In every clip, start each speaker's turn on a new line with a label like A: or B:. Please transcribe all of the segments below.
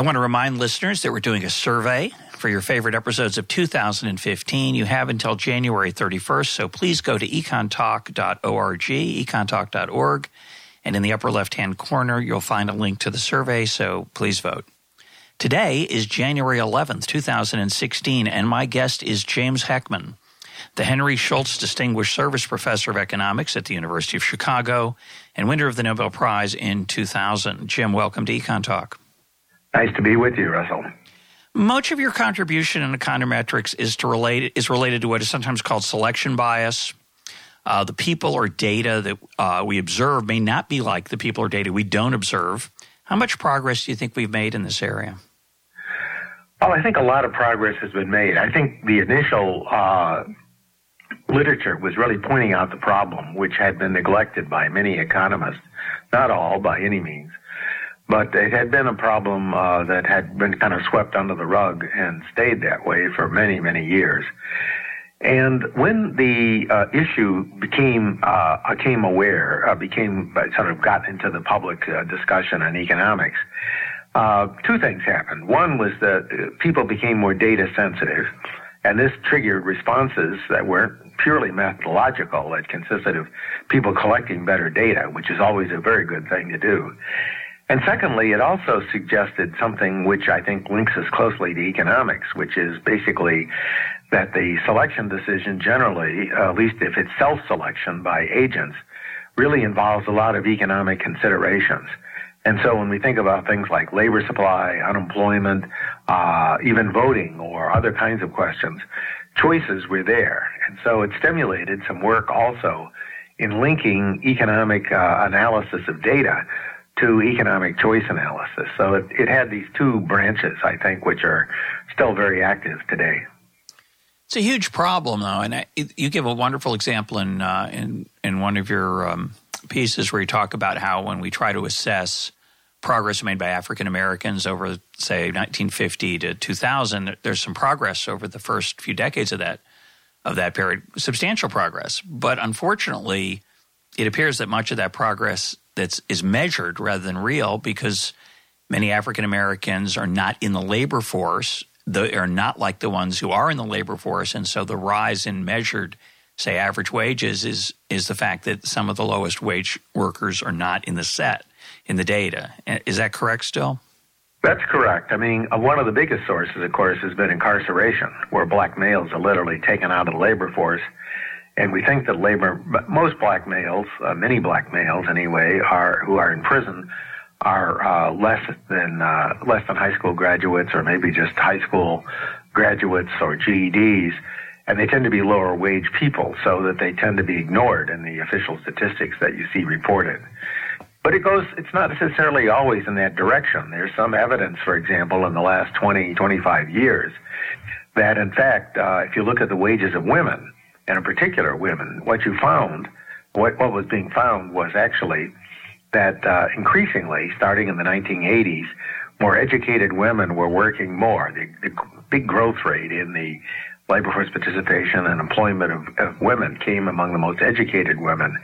A: I want to remind listeners that we're doing a survey for your favorite episodes of 2015. You have until January 31st, so please go to econtalk.org, econtalk.org, and in the upper left hand corner, you'll find a link to the survey, so please vote. Today is January 11th, 2016, and my guest is James Heckman, the Henry Schultz Distinguished Service Professor of Economics at the University of Chicago and winner of the Nobel Prize in 2000. Jim, welcome to EconTalk.
B: Nice to be with you, Russell.
A: Much of your contribution in econometrics is to relate is related to what is sometimes called selection bias. Uh, the people or data that uh, we observe may not be like the people or data we don't observe. How much progress do you think we've made in this area?
B: Well, I think a lot of progress has been made. I think the initial uh, literature was really pointing out the problem, which had been neglected by many economists, not all by any means. But it had been a problem uh, that had been kind of swept under the rug and stayed that way for many, many years. And when the uh, issue became uh, became aware, uh, became uh, sort of got into the public uh, discussion on economics, uh, two things happened. One was that people became more data sensitive, and this triggered responses that weren't purely methodological. It consisted of people collecting better data, which is always a very good thing to do. And secondly, it also suggested something which I think links us closely to economics, which is basically that the selection decision generally, uh, at least if it's self-selection by agents, really involves a lot of economic considerations. And so when we think about things like labor supply, unemployment, uh, even voting or other kinds of questions, choices were there. And so it stimulated some work also in linking economic uh, analysis of data to economic choice analysis. So it, it had these two branches, I think, which are still very active today.
A: It's a huge problem, though, and you give a wonderful example in uh, in in one of your um, pieces where you talk about how when we try to assess progress made by African Americans over, say, 1950 to 2000, there's some progress over the first few decades of that of that period, substantial progress. But unfortunately, it appears that much of that progress that is measured rather than real because many African Americans are not in the labor force. They are not like the ones who are in the labor force, and so the rise in measured, say, average wages is is the fact that some of the lowest wage workers are not in the set in the data. Is that correct? Still.
B: That's correct. I mean, uh, one of the biggest sources, of course, has been incarceration, where black males are literally taken out of the labor force and we think that labor, most black males, uh, many black males anyway, are who are in prison are uh, less than uh, less than high school graduates, or maybe just high school graduates or GEDs, and they tend to be lower wage people, so that they tend to be ignored in the official statistics that you see reported. But it goes, it's not necessarily always in that direction. There's some evidence, for example, in the last 20, 25 years, that in fact, uh, if you look at the wages of women, and in particular women, what you found, what, what was being found was actually that uh, increasingly, starting in the 1980s, more educated women were working more. The, the big growth rate in the labor force participation and employment of, of women came among the most educated women.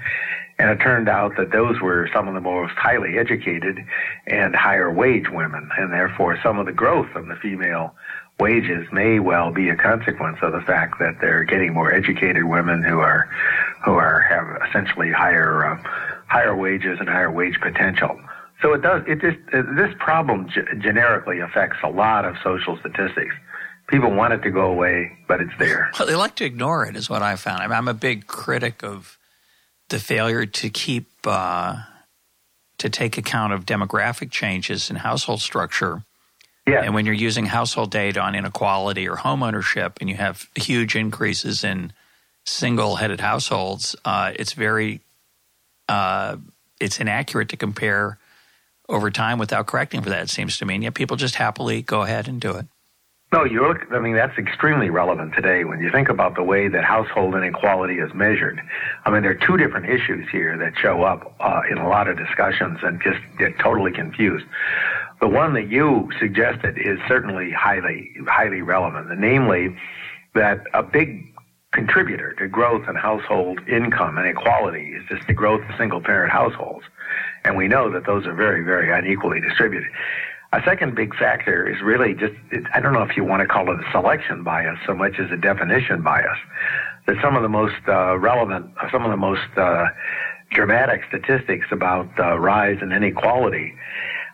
B: And it turned out that those were some of the most highly educated and higher wage women. And therefore, some of the growth of the female wages may well be a consequence of the fact that they're getting more educated women who are who are have essentially higher uh, higher wages and higher wage potential. So it does it just uh, this problem g- generically affects a lot of social statistics. People want it to go away, but it's there.
A: Well, they like to ignore it, is what I found. I am a big critic of the failure to keep uh, to take account of demographic changes in household structure
B: yeah.
A: And when you're using household data on inequality or home ownership and you have huge increases in single headed households, uh, it's very uh, it's inaccurate to compare over time without correcting for that, it seems to me. And yet people just happily go ahead and do it.
B: No, you look, I mean, that's extremely relevant today when you think about the way that household inequality is measured. I mean, there are two different issues here that show up uh, in a lot of discussions and just get totally confused. The one that you suggested is certainly highly, highly relevant, namely that a big contributor to growth in household income and equality is just the growth of single parent households. And we know that those are very, very unequally distributed. A second big factor is really just, I don't know if you want to call it a selection bias so much as a definition bias. That some of the most uh, relevant, some of the most uh, dramatic statistics about uh, rise in inequality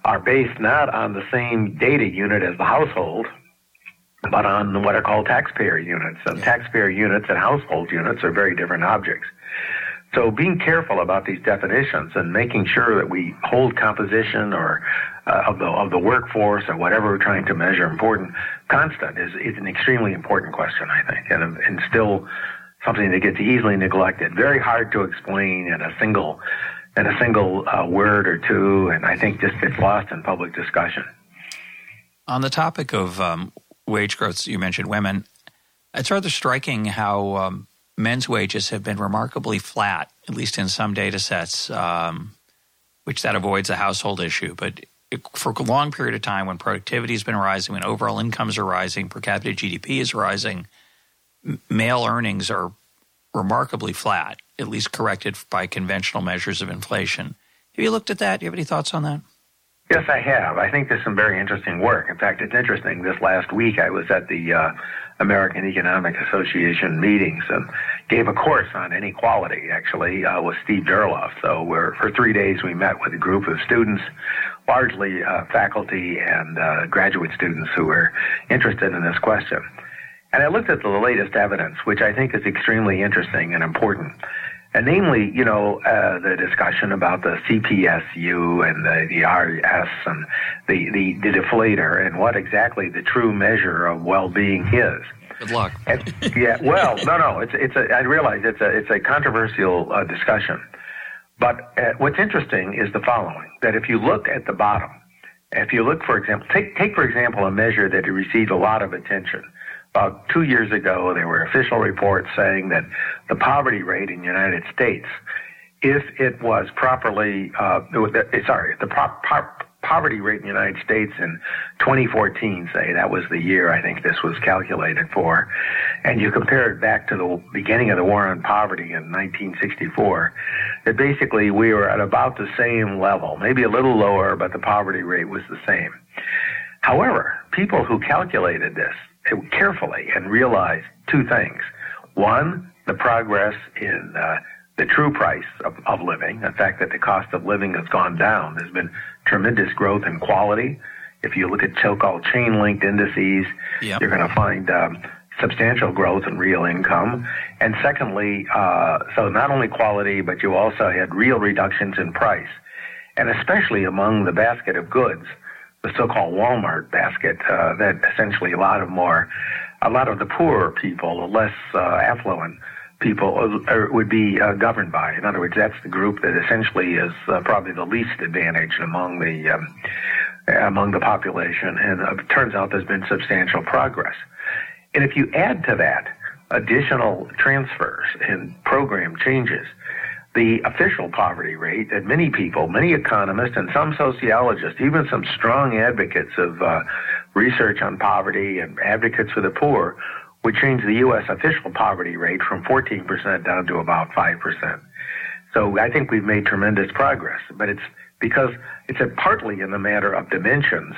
B: are based not on the same data unit as the household, but on what are called taxpayer units. And taxpayer units and household units are very different objects. So being careful about these definitions and making sure that we hold composition or uh, of the of the workforce or whatever we're trying to measure important constant is is an extremely important question, I think, and and still something that gets easily neglected. Very hard to explain in a single in a single uh, word or two, and I think just gets lost in public discussion.
A: On the topic of um, wage growth, you mentioned women. It's rather striking how um, men's wages have been remarkably flat, at least in some data sets, um, which that avoids a household issue. But for a long period of time, when productivity has been rising, when overall incomes are rising, per capita GDP is rising, male earnings are remarkably flat, at least corrected by conventional measures of inflation. Have you looked at that? Do you have any thoughts on that?
B: Yes, I have. I think there's some very interesting work. In fact, it's interesting. This last week, I was at the uh, American Economic Association meetings and gave a course on inequality, actually, uh, with Steve Durlauf. So we're, for three days, we met with a group of students, largely uh, faculty and uh, graduate students who were interested in this question. And I looked at the latest evidence, which I think is extremely interesting and important and namely, you know, uh, the discussion about the CPI-U and the, the RS and the, the, the deflator and what exactly the true measure of well-being is.
A: Good luck.
B: And, yeah, well, no, no, it's it's a. I realize it's a it's a controversial uh, discussion, but uh, what's interesting is the following: that if you look at the bottom, if you look, for example, take take for example a measure that received a lot of attention, about two years ago, there were official reports saying that the poverty rate in the United States, if it was properly, uh, sorry, the pro- po- poverty rate in the United States in 2014, say, that was the year I think this was calculated for, and you compare it back to the beginning of the war on poverty in 1964, that basically we were at about the same level, maybe a little lower, but the poverty rate was the same. However, people who calculated this carefully and realize two things. One, the progress in uh, the true price of, of living, the fact that the cost of living has gone down. There's been tremendous growth in quality. If you look at so-called chain-linked indices, yep. you're going to find um, substantial growth in real income. And secondly, uh, so not only quality, but you also had real reductions in price. And especially among the basket of goods, the so-called Walmart basket uh, that essentially a lot of more, a lot of the poorer people, the less uh, affluent people uh, would be uh, governed by. In other words, that's the group that essentially is uh, probably the least advantaged among the um, among the population, and it turns out there's been substantial progress. And if you add to that additional transfers and program changes, the official poverty rate that many people, many economists, and some sociologists, even some strong advocates of uh, research on poverty and advocates for the poor, would change the U.S. official poverty rate from 14% down to about 5%. So I think we've made tremendous progress, but it's because it's a partly in the matter of dimensions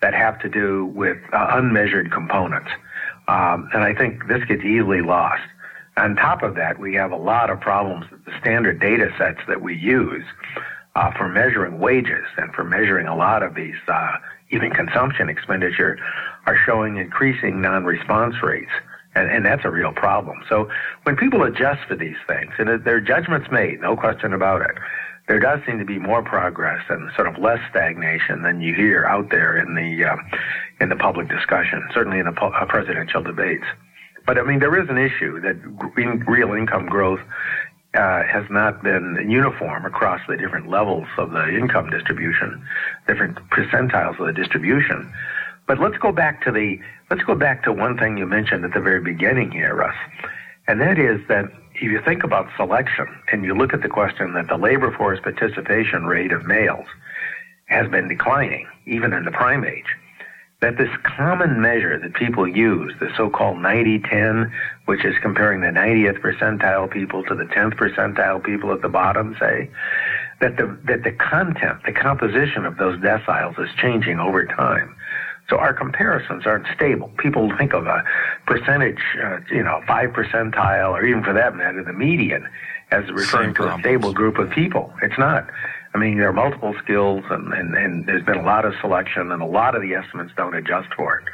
B: that have to do with uh, unmeasured components. Um, and I think this gets easily lost. On top of that, we have a lot of problems with the standard data sets that we use uh, for measuring wages and for measuring a lot of these, uh, even consumption expenditure, are showing increasing non-response rates. And, and, that's a real problem. So when people adjust for these things, and their judgments made, no question about it, there does seem to be more progress and sort of less stagnation than you hear out there in the uh, in the public discussion, certainly in the po- uh, presidential debates. But I mean, there is an issue that real income growth uh, has not been uniform across the different levels of the income distribution, different percentiles of the distribution. But let's go back to the let's go back to one thing you mentioned at the very beginning here, Russ, and that is that if you think about selection and you look at the question that the labor force participation rate of males has been declining, even in the prime age, that this common measure that people use, the so-called 90-10, which is comparing the 90th percentile people to the 10th percentile people at the bottom, say, that the, that the content, the composition of those deciles is changing over time. So our comparisons aren't stable. People think of a percentage, uh, you know, five percentile, or even for that matter, the median, as referring to a stable group of people. It's not. I mean, there are multiple skills, and, and, and there's been a lot of selection, and a lot of the estimates don't adjust for it.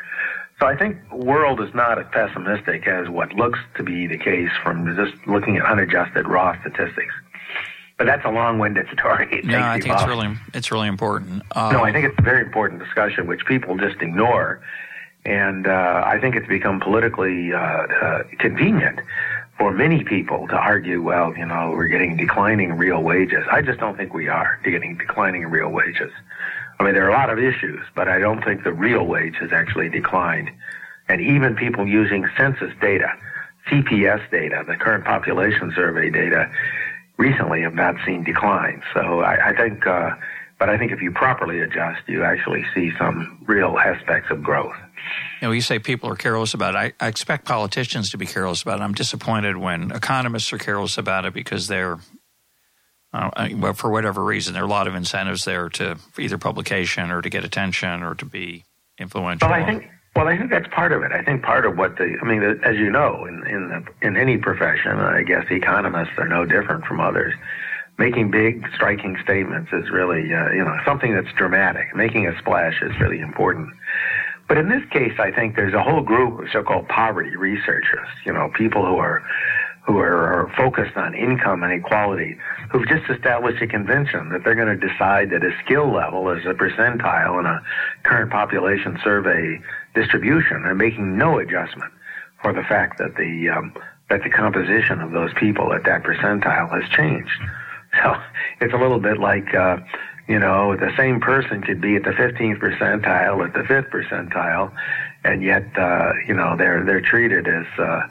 B: So I think world is not as pessimistic as what looks to be the case from just looking at unadjusted raw statistics. But that's a long-winded story.
A: It no, I think it's really it's really important.
B: Um, no, I think it's a very important discussion which people just ignore, and uh, I think it's become politically uh, uh, convenient for many people to argue, well, you know, we're getting declining real wages. I just don't think we are getting declining real wages. I mean, there are a lot of issues, but I don't think the real wage has actually declined. And even people using census data, CPS data, the current population survey data, recently have not seen decline. So I, I think, uh, but I think if you properly adjust, you actually see some real aspects of growth.
A: You know, you say people are careless about it. I, I expect politicians to be careless about it. I'm disappointed when economists are careless about it because they're, uh, well, for whatever reason, there are a lot of incentives there to either publication or to get attention or to be influential.
B: Well, I think well, I think that's part of it. I think part of what the, I mean, as you know, in in the, in any profession, I guess economists are no different from others. Making big, striking statements is really, uh, you know, something that's dramatic. Making a splash is really important. But in this case, I think there's a whole group of so-called poverty researchers, you know, people who are who are, are focused on income and equality, who've just established a convention that they're going to decide that a skill level is a percentile in a current population survey distribution and making no adjustment for the fact that the um, that the composition of those people at that percentile has changed. So it's a little bit like uh, you know the same person could be at the 15th percentile at the fifth percentile, and yet uh, you know they're they're treated as uh,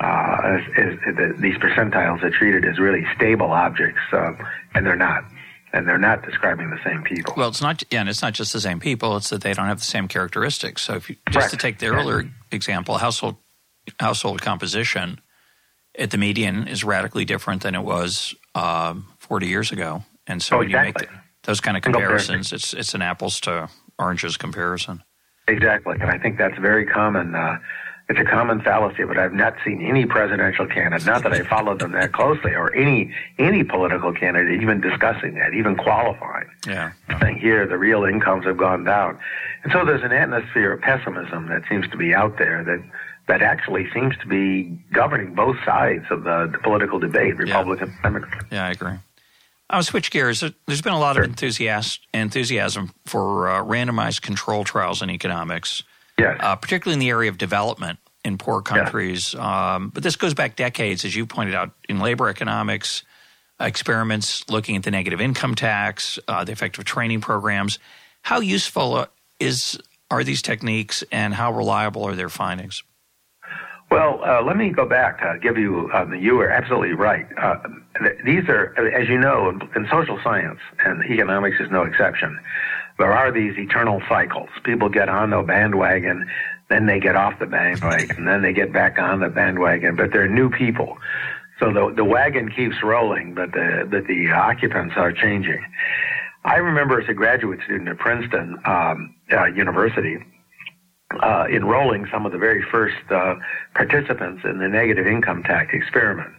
B: uh, as, as the, these percentiles are treated as really stable objects, uh, and they're not. And they're not describing the same people.
A: Well, it's not, yeah, and it's not just the same people; it's that they don't have the same characteristics. So, if you just to take the earlier example, household household composition at the median is radically different than it was um, 40 years ago. And so,
B: oh,
A: when
B: exactly.
A: you make the, those kind of comparisons, it's it's an apples to oranges comparison.
B: Exactly, and I think that's very common. Uh, it's a common fallacy, but I've not seen any presidential candidate, not that I followed them that closely, or any any political candidate even discussing that, even qualifying.
A: Yeah.
B: Saying here the real incomes have gone down. And so there's an atmosphere of pessimism that seems to be out there that that actually seems to be governing both sides of the, the political debate, Republican
A: yeah. Democrat. Yeah, I agree. I'll switch gears. There's been a lot sure. of enthusiasm, enthusiasm for uh, randomized control trials in economics.
B: Yes.
A: Uh, particularly in the area of development in poor countries. Um, but this goes back decades, as you pointed out, in labor economics, experiments looking at the negative income tax, uh, the effect of training programs. How useful uh, is are these techniques, and how reliable are their findings?
B: Well, uh, let me go back. Uh, give you um, you are absolutely right. Uh, these are, as you know, in, in social science and economics is no exception there are these eternal cycles. People get on the bandwagon, then they get off the bandwagon, then they get back on the bandwagon, but they're new people. So the the wagon keeps rolling, but the but the occupants are changing. I remember as a graduate student at Princeton um, uh, University, uh, enrolling some of the very first uh, participants in the negative income tax experiment.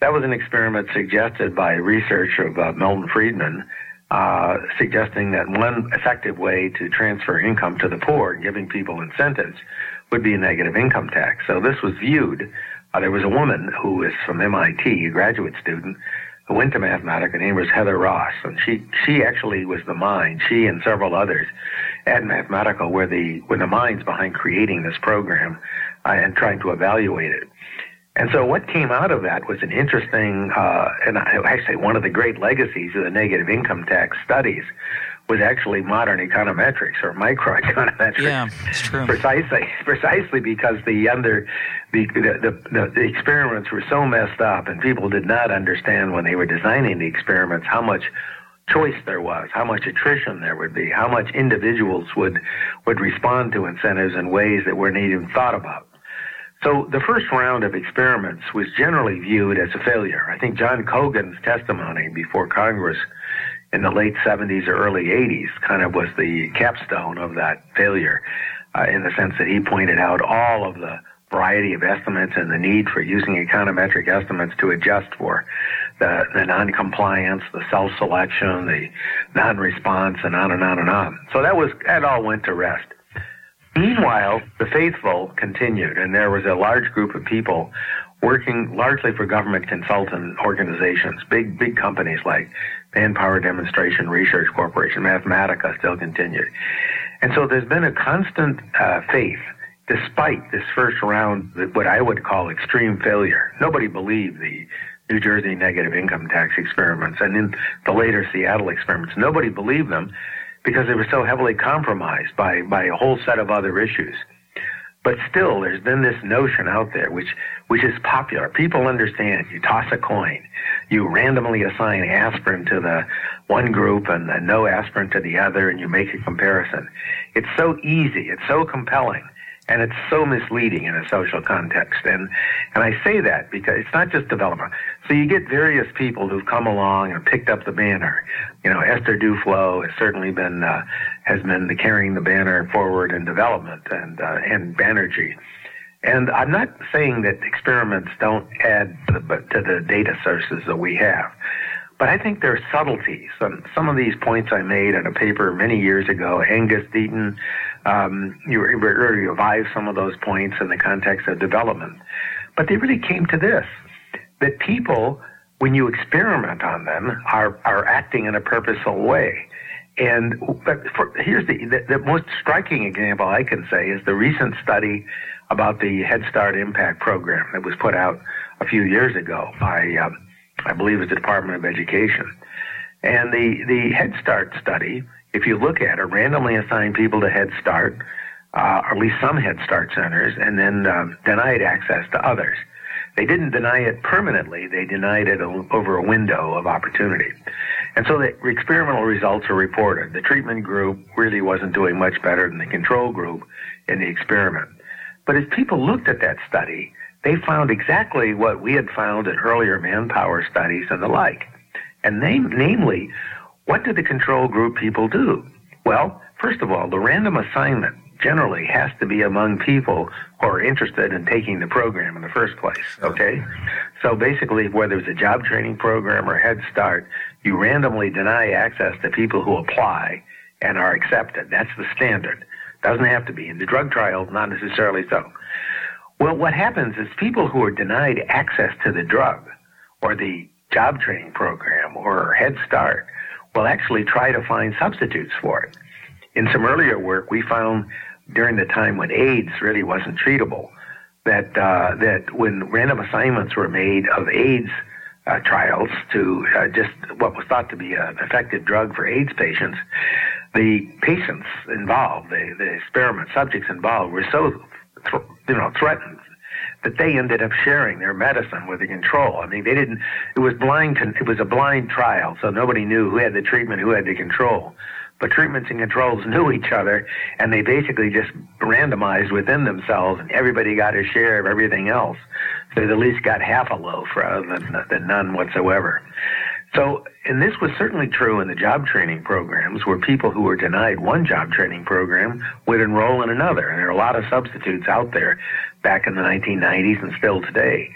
B: That was an experiment suggested by research of uh, Milton Friedman uh, suggesting that one effective way to transfer income to the poor, giving people incentives, would be a negative income tax. So this was viewed. Uh, there was a woman who was from MIT, a graduate student, who went to Mathematica. Her name was Heather Ross, and she she actually was the mind. She and several others at Mathematica were the were the minds behind creating this program uh, and trying to evaluate it. And so what came out of that was an interesting, uh, and actually one of the great legacies of the negative income tax studies was actually modern econometrics or microeconometrics.
A: Yeah, it's true.
B: Precisely, precisely because the under the the, the the experiments were so messed up, and people did not understand when they were designing the experiments how much choice there was, how much attrition there would be, how much individuals would would respond to incentives in ways that weren't even thought about. So the first round of experiments was generally viewed as a failure. I think John Cogan's testimony before Congress in the late 70s or early 80s kind of was the capstone of that failure uh, in the sense that he pointed out all of the variety of estimates and the need for using econometric estimates to adjust for the, the non-compliance, the self-selection, the non-response, and on and on and on. So that was that all went to rest. Meanwhile, the faithful continued, and there was a large group of people working largely for government consultant organizations, big big companies like Manpower Demonstration Research Corporation, Mathematica still continued. And so there's been a constant uh, faith despite this first round, what I would call extreme failure. Nobody believed the New Jersey negative income tax experiments and in the later Seattle experiments. Nobody believed them because they were so heavily compromised by, by a whole set of other issues. But still, there's been this notion out there which, which is popular. People understand. You toss a coin. You randomly assign aspirin to the one group and no aspirin to the other, and you make a comparison. It's so easy. It's so compelling and it's so misleading in a social context. And and I say that because it's not just development. So you get various people who've come along and picked up the banner. You know, Esther Duflo has certainly been uh, has been carrying the banner forward in development, and uh, and Banerjee. And I'm not saying that experiments don't add to the, data sources that we have. But I think there are subtleties. Some, some of these points I made in a paper many years ago, Angus Deaton, um, you, you revive some of those points in the context of development. But they really came to this, that people, when you experiment on them, are, are acting in a purposeful way. And but for, here's the, the, the most striking example I can say is the recent study about the Head Start Impact Program that was put out a few years ago by um, I believe it's the Department of Education. And the, the Head Start study, if you look at it, randomly assigned people to Head Start, uh, or at least some Head Start centers, and then uh, denied access to others. They didn't deny it permanently, they denied it over a window of opportunity. And so the experimental results are reported. The treatment group really wasn't doing much better than the control group in the experiment. But as people looked at that study, they found exactly what we had found in earlier manpower studies and the like. And name, namely, what did the control group people do? Well, first of all, the random assignment generally has to be among people who are interested in taking the program in the first place. Okay? So basically, whether it's a job training program or Head Start, you randomly deny access to people who apply and are accepted. That's the standard. Doesn't have to be. In the drug trials, not necessarily so. Well, what happens is people who are denied access to the drug or the job training program or Head Start will actually try to find substitutes for it. In some earlier work, we found during the time when AIDS really wasn't treatable that uh, that when random assignments were made of AIDS uh, trials to uh, just what was thought to be an effective drug for AIDS patients, the patients involved, the, the experiment subjects involved, were so you know, threatened that they ended up sharing their medicine with the control. I mean, they didn't. It was blind. It was a blind trial, so nobody knew who had the treatment, who had the control. But treatments and controls knew each other, and they basically just randomized within themselves, and everybody got a share of everything else. So they at least got half a loaf rather than, than none whatsoever. So, and this was certainly true in the job training programs where people who were denied one job training program would enroll in another. And there are a lot of substitutes out there back in the 1990s and still today.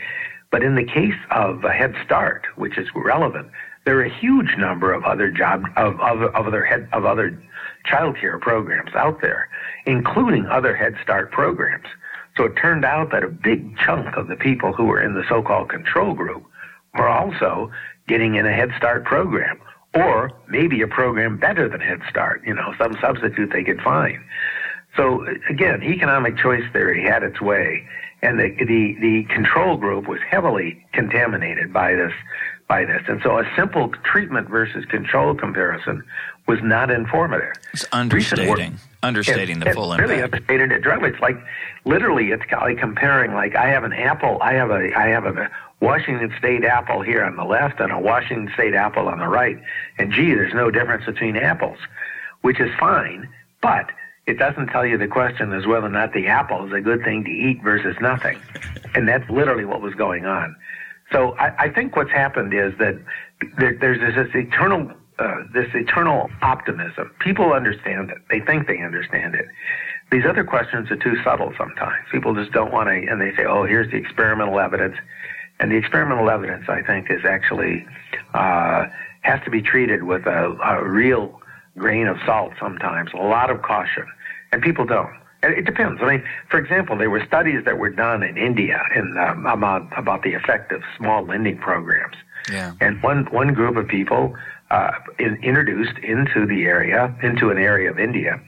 B: But in the case of a Head Start, which is relevant, there are a huge number of other job of, of, of other head of other child care programs out there, including other Head Start programs. So it turned out that a big chunk of the people who were in the so-called control group were also getting in a Head Start program, or maybe a program better than Head Start, you know, some substitute they could find. So again, economic choice theory had its way, and the the, the control group was heavily contaminated by this by this, and so a simple treatment versus control comparison was not informative.
A: It's understating, understating
B: it,
A: the full
B: impact. Really understated it. Drug. It's like literally, it's like comparing. Like I have an apple. I have a I have a Washington State apple here on the left and a Washington State apple on the right. And gee, there's no difference between apples, which is fine, but it doesn't tell you the question is whether or not the apple is a good thing to eat versus nothing. And that's literally what was going on. So I, I think what's happened is that there, there's this, this eternal uh, this eternal optimism. People understand it. They think they understand it. These other questions are too subtle sometimes. People just don't want to, and they say, "Oh, here's the experimental evidence." And the experimental evidence, I think, is actually uh, has to be treated with a, a real grain of salt sometimes, a lot of caution, and people don't. It depends. I mean, for example, there were studies that were done in India in, um, about about the effect of small lending programs.
A: Yeah.
B: And one one group of people uh, in, introduced into the area, into an area of India,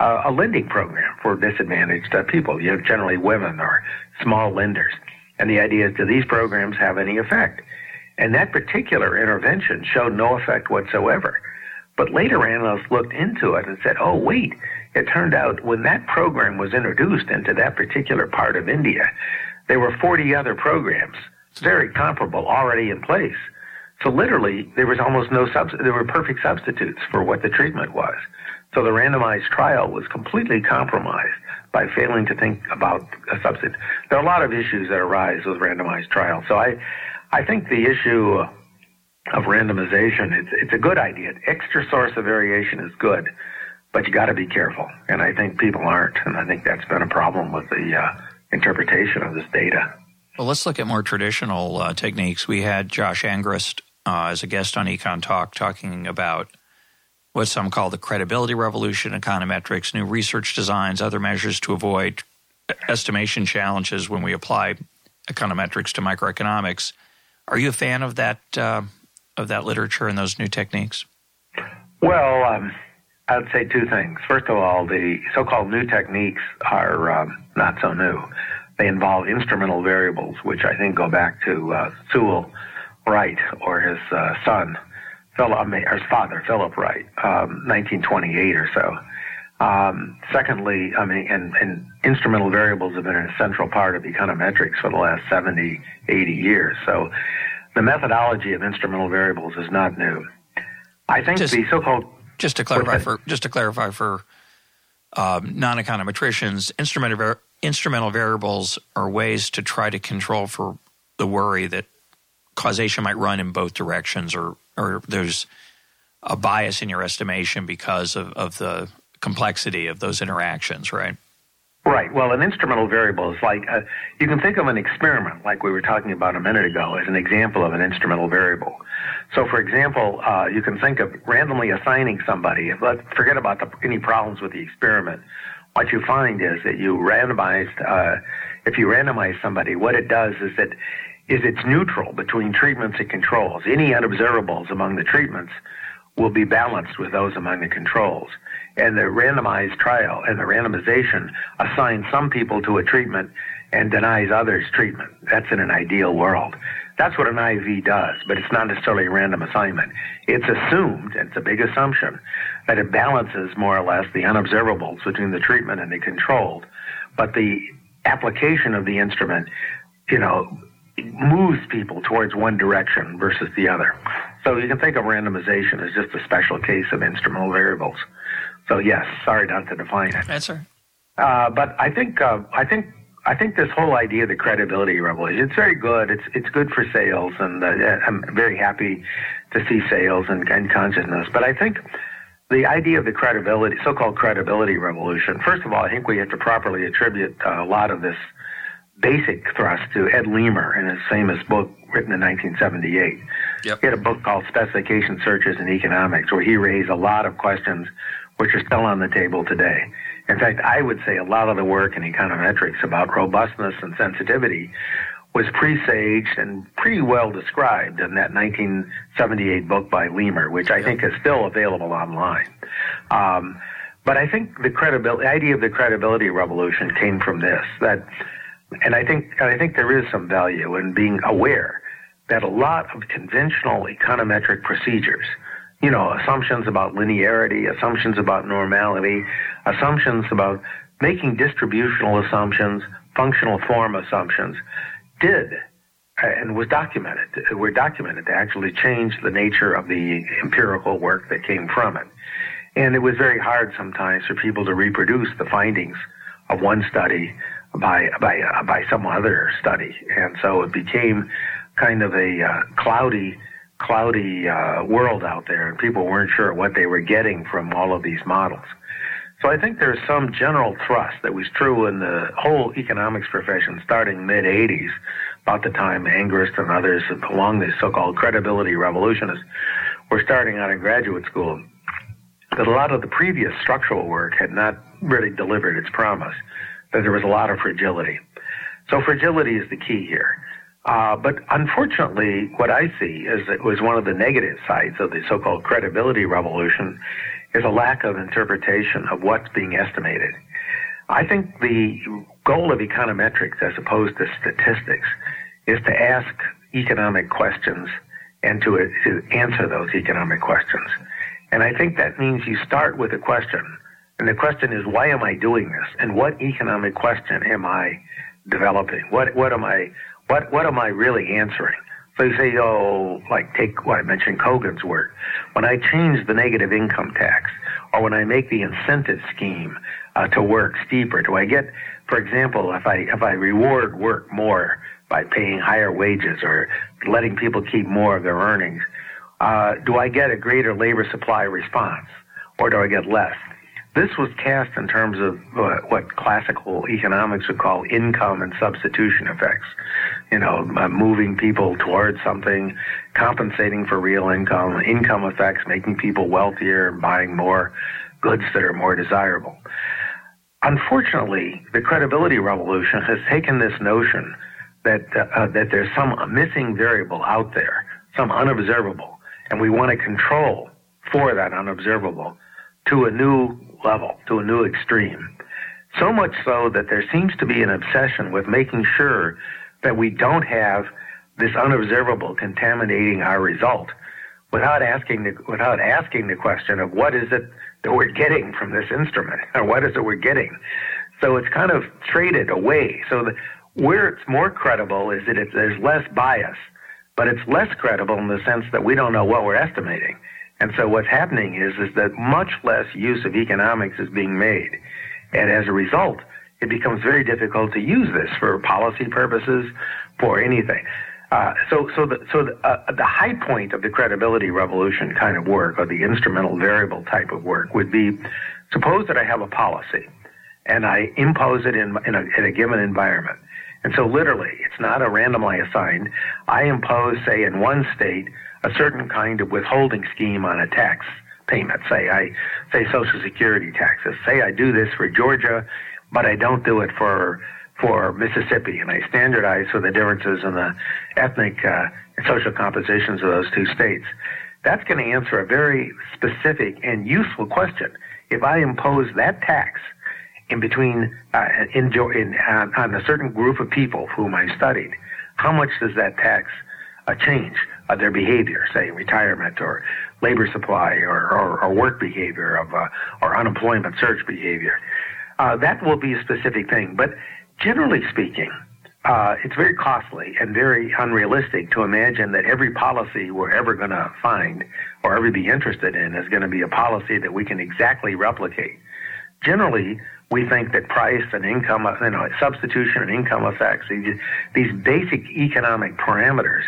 B: uh, a lending program for disadvantaged uh, people. You know, generally women or small lenders. And the idea is, do these programs have any effect? And that particular intervention showed no effect whatsoever. But later analysts looked into it and said, oh, wait, it turned out when that program was introduced into that particular part of India, there were 40 other programs, very comparable, already in place. So literally, there was almost no subs- there were perfect substitutes for what the treatment was. So the randomized trial was completely compromised by failing to think about a substitute. There are a lot of issues that arise with randomized trials. So I, I think the issue of randomization, it's, it's a good idea. Extra source of variation is good, but you got to be careful. And I think people aren't. And I think that's been a problem with the uh, interpretation of this data.
A: Well, let's look at more traditional uh, techniques. We had Josh Angrist uh, as a guest on EconTalk talking about what some call the credibility revolution, econometrics, new research designs, other measures to avoid estimation challenges when we apply econometrics to microeconomics. Are you a fan of that uh, of that literature and those new techniques?
B: Well, um, I'd say two things. First of all, the so-called new techniques are um, not so new. They involve instrumental variables, which I think go back to uh, Sewall Wright or his uh, son Philip, or his father, Philip Wright, um, 1928 or so. Um, secondly, I mean, and, and, instrumental variables have been a central part of econometrics for the last 70, 80 years. So the methodology of instrumental variables is not new. I think
A: just,
B: the so-called
A: just to clarify for just to clarify for um, non-econometricians, instrumental instrumental variables are ways to try to control for the worry that causation might run in both directions or or there's a bias in your estimation because of, of the complexity of those interactions, right?
B: Right. Well, an instrumental variable is like a, you can think of an experiment, like we were talking about a minute ago, as an example of an instrumental variable. So, for example, uh, you can think of randomly assigning somebody. Let's forget about the, any problems with the experiment. What you find is that you randomized. Uh, if you randomize somebody, what it does is that is it's neutral between treatments and controls. Any unobservables among the treatments will be balanced with those among the controls. And the randomized trial and the randomization assigns some people to a treatment and denies others treatment. That's in an ideal world. That's what an IV does, but it's not necessarily a random assignment. It's assumed, and it's a big assumption, that it balances more or less the unobservables between the treatment and the controlled. But the application of the instrument, you know, moves people towards one direction versus the other. So you can think of randomization as just a special case of instrumental variables. So yes, sorry not to define it.
A: That's right.
B: Uh, but I think uh, I think I think this whole idea of the credibility revolution it's very good. It's it's good for sales, and uh, I'm very happy to see sales and, and consciousness. But I think the idea of the credibility, so-called credibility revolution. First of all, I think we have to properly attribute uh, a lot of this basic thrust to Ed Leamer in his famous book written in 1978.
A: Yep.
B: He had a book called Specification Searches in Economics where he raised a lot of questions which are still on the table today. In fact, I would say a lot of the work in econometrics about robustness and sensitivity was presaged and pretty well described in that 1978 book by Leamer, which I think is still available online. Um, But I think the credibility idea of the credibility revolution came from this that, and I think and I think there is some value in being aware that a lot of conventional econometric procedures, you know, assumptions about linearity, assumptions about normality, assumptions about making distributional assumptions, functional form assumptions, did and was documented, were documented to actually change the nature of the empirical work that came from it. And it was very hard sometimes for people to reproduce the findings of one study by by by some other study, and so it became kind of a uh, cloudy cloudy uh, world out there, and people weren't sure what they were getting from all of these models. So I think there's some general thrust that was true in the whole economics profession starting mid 80s, about the time Angrist and others along the so-called credibility revolutionists were starting out in graduate school that a lot of the previous structural work had not really delivered its promise, that there was a lot of fragility. So fragility is the key here. Uh, but unfortunately, what I see is it was one of the negative sides of the so-called credibility revolution is a lack of interpretation of what's being estimated. I think the goal of econometrics as opposed to statistics is to ask economic questions and to, to answer those economic questions. And I think that means you start with a question. And the question is, why am I doing this? And what economic question am I developing? What, what am I, what, what am I really answering? So you say, oh, like take what I mentioned, Cogan's work. When I change the negative income tax, or when I make the incentive scheme uh, to work steeper, do I get, for example, if I if I reward work more by paying higher wages or letting people keep more of their earnings, uh, do I get a greater labor supply response or do I get less? This was cast in terms of uh, what classical economics would call income and substitution effects. You know, uh, moving people towards something, compensating for real income, income effects, making people wealthier buying more goods that are more desirable. Unfortunately, the credibility revolution has taken this notion that uh, that there's some missing variable out there, some unobservable, and we want to control for that unobservable to a new level, to a new extreme. So much so that there seems to be an obsession with making sure that we don't have this unobservable contaminating our result without asking the, without asking the question of what is it that we're getting from this instrument or what is it we're getting. So it's kind of traded away. So the, where it's more credible is that it's, there's less bias but it's less credible in the sense that we don't know what we're estimating. And so what's happening is, is that much less use of economics is being made. And as a result, it becomes very difficult to use this for policy purposes, for anything. Uh, so, so the, so the, uh, the high point of the credibility revolution kind of work, or the instrumental variable type of work, would be suppose that I have a policy and I impose it in, in, a, in a given environment. And so literally, it's not a randomly assigned. I impose, say, in one state, a certain kind of withholding scheme on a tax payment. Say I say Social Security taxes. Say I do this for Georgia, but I don't do it for for Mississippi, and I standardize for the differences in the ethnic uh, and social compositions of those two states. That's going to answer a very specific and useful question. If I impose that tax in between uh, in, in uh, on a certain group of people whom I studied, how much does that tax uh, change uh, their behavior, say retirement or labor supply or, or, or work behavior of uh, or unemployment search behavior? Uh, that will be a specific thing, but generally speaking. Uh, it's very costly and very unrealistic to imagine that every policy we're ever going to find or ever be interested in is going to be a policy that we can exactly replicate. Generally, we think that price and income, you know, substitution and income effects, these, these basic economic parameters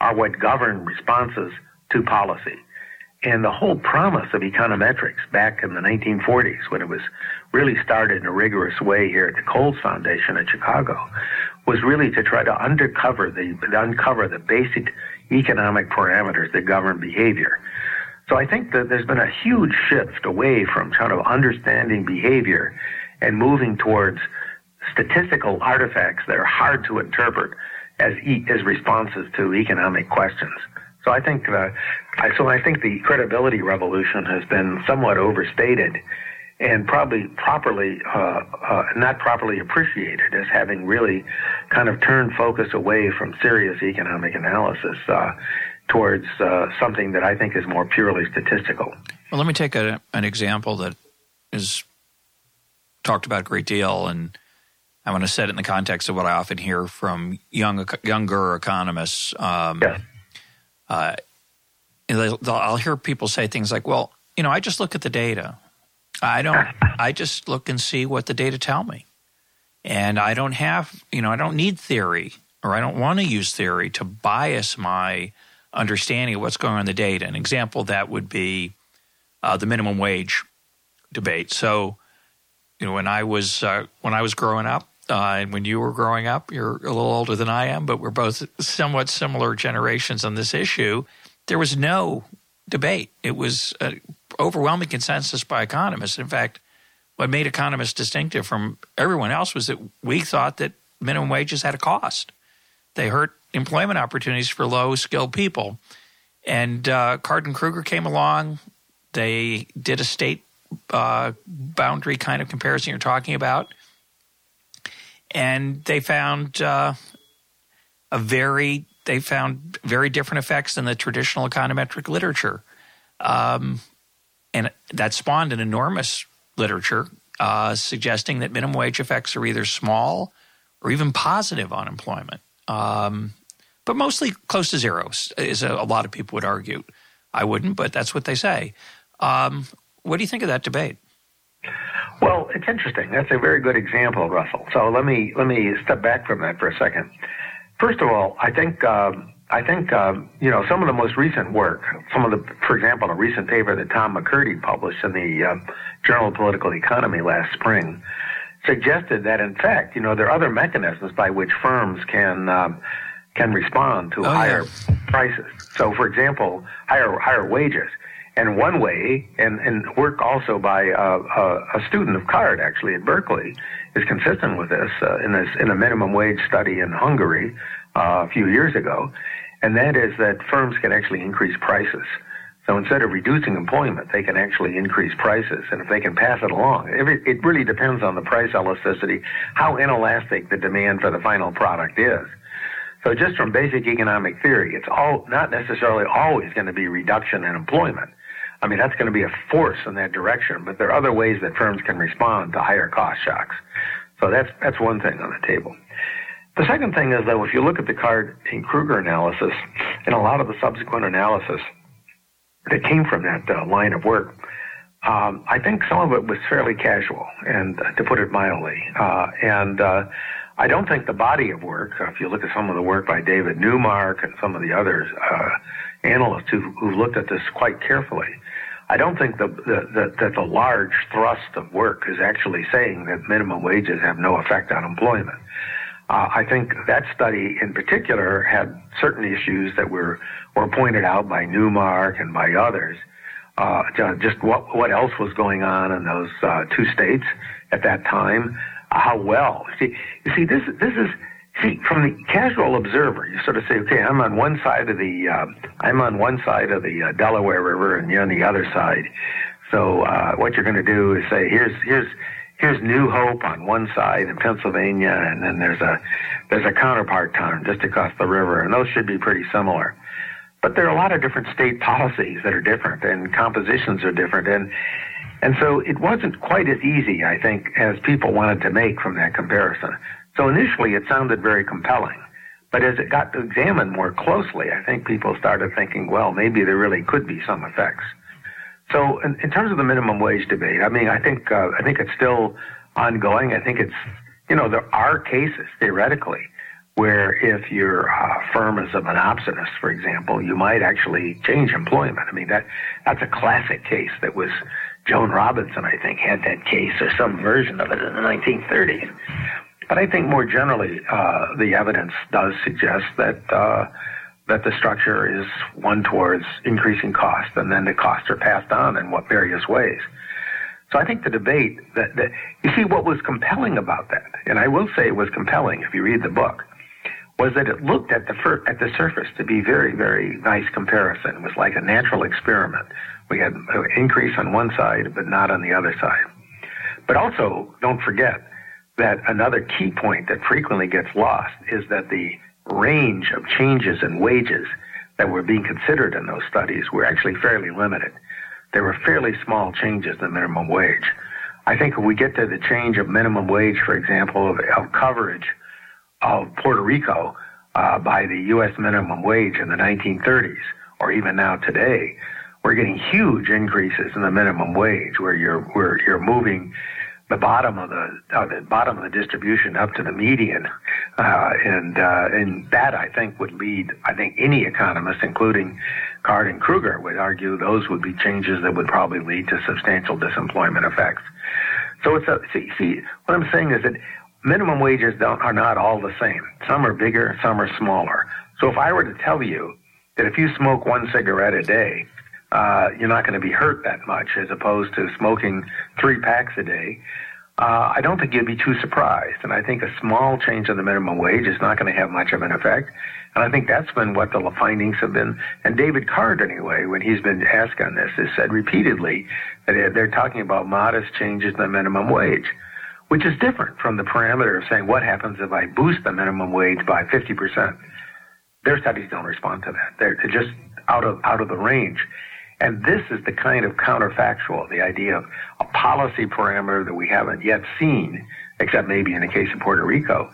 B: are what govern responses to policy. And the whole promise of econometrics back in the 1940s, when it was really started in a rigorous way here at the Cowles Foundation at Chicago, was really to try to uncover the uncover the basic economic parameters that govern behavior. So I think that there's been a huge shift away from kind of understanding behavior and moving towards statistical artifacts that are hard to interpret as e- as responses to economic questions. So I think I, so I think the credibility revolution has been somewhat overstated, and probably properly uh, uh, not properly appreciated as having really kind of turned focus away from serious economic analysis uh, towards uh, something that I think is more purely statistical.
A: Well, let me take a, an example that is talked about a great deal, and I want to set it in the context of what I often hear from young younger economists. Um,
B: yes.
A: Uh, I'll hear people say things like, "Well, you know, I just look at the data. I don't. I just look and see what the data tell me, and I don't have, you know, I don't need theory, or I don't want to use theory to bias my understanding of what's going on in the data. An example that would be uh, the minimum wage debate. So, you know, when I was uh, when I was growing up, uh, and when you were growing up, you're a little older than I am, but we're both somewhat similar generations on this issue. There was no debate. It was an overwhelming consensus by economists. In fact, what made economists distinctive from everyone else was that we thought that minimum wages had a cost. They hurt employment opportunities for low skilled people. And uh, Card and Krueger came along. They did a state uh, boundary kind of comparison you're talking about. And they found uh, a very they found very different effects than the traditional econometric literature. Um, and that spawned an enormous literature uh, suggesting that minimum wage effects are either small or even positive on employment. Um, but mostly close to zero, is a, a, lot of people would argue. I wouldn't, but that's what they say. Um, what do you think of that debate?
B: Well, it's interesting. That's a very good example, Russell. So let me let me step back from that for a second. First of all, I think um, I think um, you know some of the most recent work. Some of the, for example, a recent paper that Tom MaCurdy published in the uh, Journal of Political Economy last spring suggested that in fact, you know, there are other mechanisms by which firms can um, can respond to oh, higher yeah. prices. So, for example, higher higher wages. And one way, and, and work also by uh, a student of Card actually at Berkeley, is consistent with this uh, in this in a minimum wage study in Hungary uh, a few years ago, and that is that firms can actually increase prices. So instead of reducing employment, they can actually increase prices, and if they can pass it along, it really depends on the price elasticity, how inelastic the demand for the final product is. So just from basic economic theory, it's all not necessarily always going to be reduction in employment. I mean, that's going to be a force in that direction, but there are other ways that firms can respond to higher cost shocks. So that's, that's one thing on the table. The second thing is though, if you look at the Card and Krueger analysis and a lot of the subsequent analysis that came from that uh, line of work, um, I think some of it was fairly casual, and uh, to put it mildly. Uh, and uh, I don't think the body of work, if you look at some of the work by David Neumark and some of the others, uh, analysts who, who looked at this quite carefully, I don't think the, the, the, that the large thrust of work is actually saying that minimum wages have no effect on employment. Uh, I think that study in particular had certain issues that were, were pointed out by Neumark and by others. Uh, just what, what else was going on in those uh, two states at that time, uh, how well. See, you see, this, this is, see, from the casual observer, you sort of say, okay, I'm on one side of the, uh, I'm on one side of the uh, Delaware River, and you're on the other side. So uh, what you're going to do is say, here's here's here's New Hope on one side in Pennsylvania, and then there's a there's a counterpart town just across the river, and those should be pretty similar. But there are a lot of different state policies that are different, and compositions are different, and and so it wasn't quite as easy, I think, as people wanted to make from that comparison. So initially it sounded very compelling. But as it got to examine more closely, I think people started thinking, well, maybe there really could be some effects. So in, in terms of the minimum wage debate, I mean, I think, uh, I think it's still ongoing. I think it's, you know, there are cases theoretically where if your uh, firm is a monopsonist, for example, you might actually change employment. I mean, that, that's a classic case that was Joan Robinson, I think, had that case or some version of it in the 1930s. But I think more generally, uh, the evidence does suggest that uh, that the structure is one towards increasing cost, and then the costs are passed on in what various ways. So I think the debate that, that you see what was compelling about that, and I will say it was compelling if you read the book, was that it looked at the fir- at the surface to be very very nice comparison. It was like a natural experiment. We had an increase on one side, but not on the other side. But also, don't forget that another key point that frequently gets lost is that the range of changes in wages that were being considered in those studies were actually fairly limited. There were fairly small changes in the minimum wage. I think if we get to the change of minimum wage, for example, of, of coverage of Puerto Rico uh, by the U.S. minimum wage in the 1930s, or even now today, we're getting huge increases in the minimum wage, where you're where you're moving the bottom of the uh, the bottom of the distribution up to the median, uh, and uh, and that I think would lead. I think any economist, including Card and Krueger, would argue those would be changes that would probably lead to substantial disemployment effects. So it's a see, see what I'm saying is that minimum wages don't are not all the same. Some are bigger, some are smaller. So if I were to tell you that if you smoke one cigarette a day, uh, you're not going to be hurt that much as opposed to smoking three packs a day. Uh, I don't think you'd be too surprised. And I think a small change in the minimum wage is not going to have much of an effect. And I think that's been what the findings have been. And David Card, anyway, when he's been asked on this, has said repeatedly that they're talking about modest changes in the minimum wage, which is different from the parameter of saying what happens if I boost the minimum wage by 50%. Their studies don't respond to that. They're, just out of, out of the range. And this is the kind of counterfactual, the idea of a policy parameter that we haven't yet seen, except maybe in the case of Puerto Rico,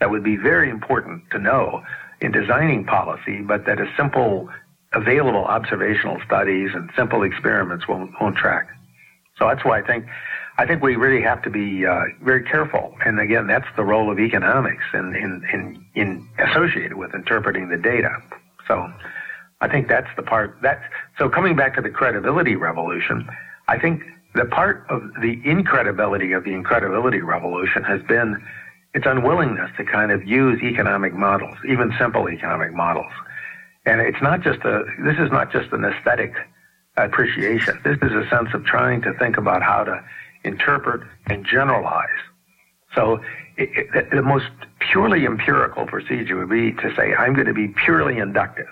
B: that would be very important to know in designing policy, but that a simple available observational studies and simple experiments won't, won't track. So that's why I think I think we really have to be uh, very careful. And again, that's the role of economics in, in, in, in associated with interpreting the data. So I think that's the part that. So coming back to the credibility revolution, I think the part of the incredibility of the incredibility revolution has been its unwillingness to kind of use economic models, even simple economic models. And it's not just a. This is not just an aesthetic appreciation. This is a sense of trying to think about how to interpret and generalize. So it, it, the most purely empirical procedure would be to say, I'm going to be purely inductive.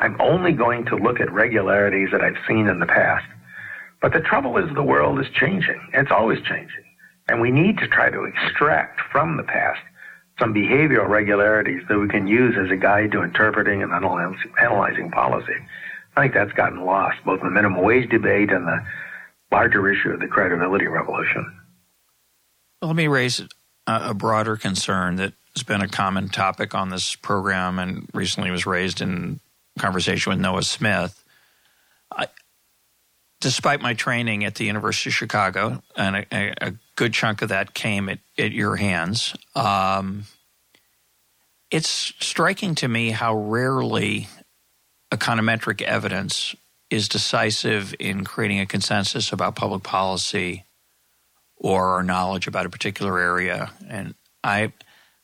B: I'm only going to look at regularities that I've seen in the past. But the trouble is the world is changing. It's always changing. And we need to try to extract from the past some behavioral regularities that we can use as a guide to interpreting and analyzing policy. I think that's gotten lost, both in the minimum wage debate and the larger issue of the credibility revolution.
A: Let me raise a broader concern that has been a common topic on this program and recently was raised in conversation with Noah Smith. I, despite my training at the University of Chicago, and a, a good chunk of that came at, at your hands, um, it's striking to me how rarely econometric evidence is decisive in creating a consensus about public policy or our knowledge about a particular area. And I,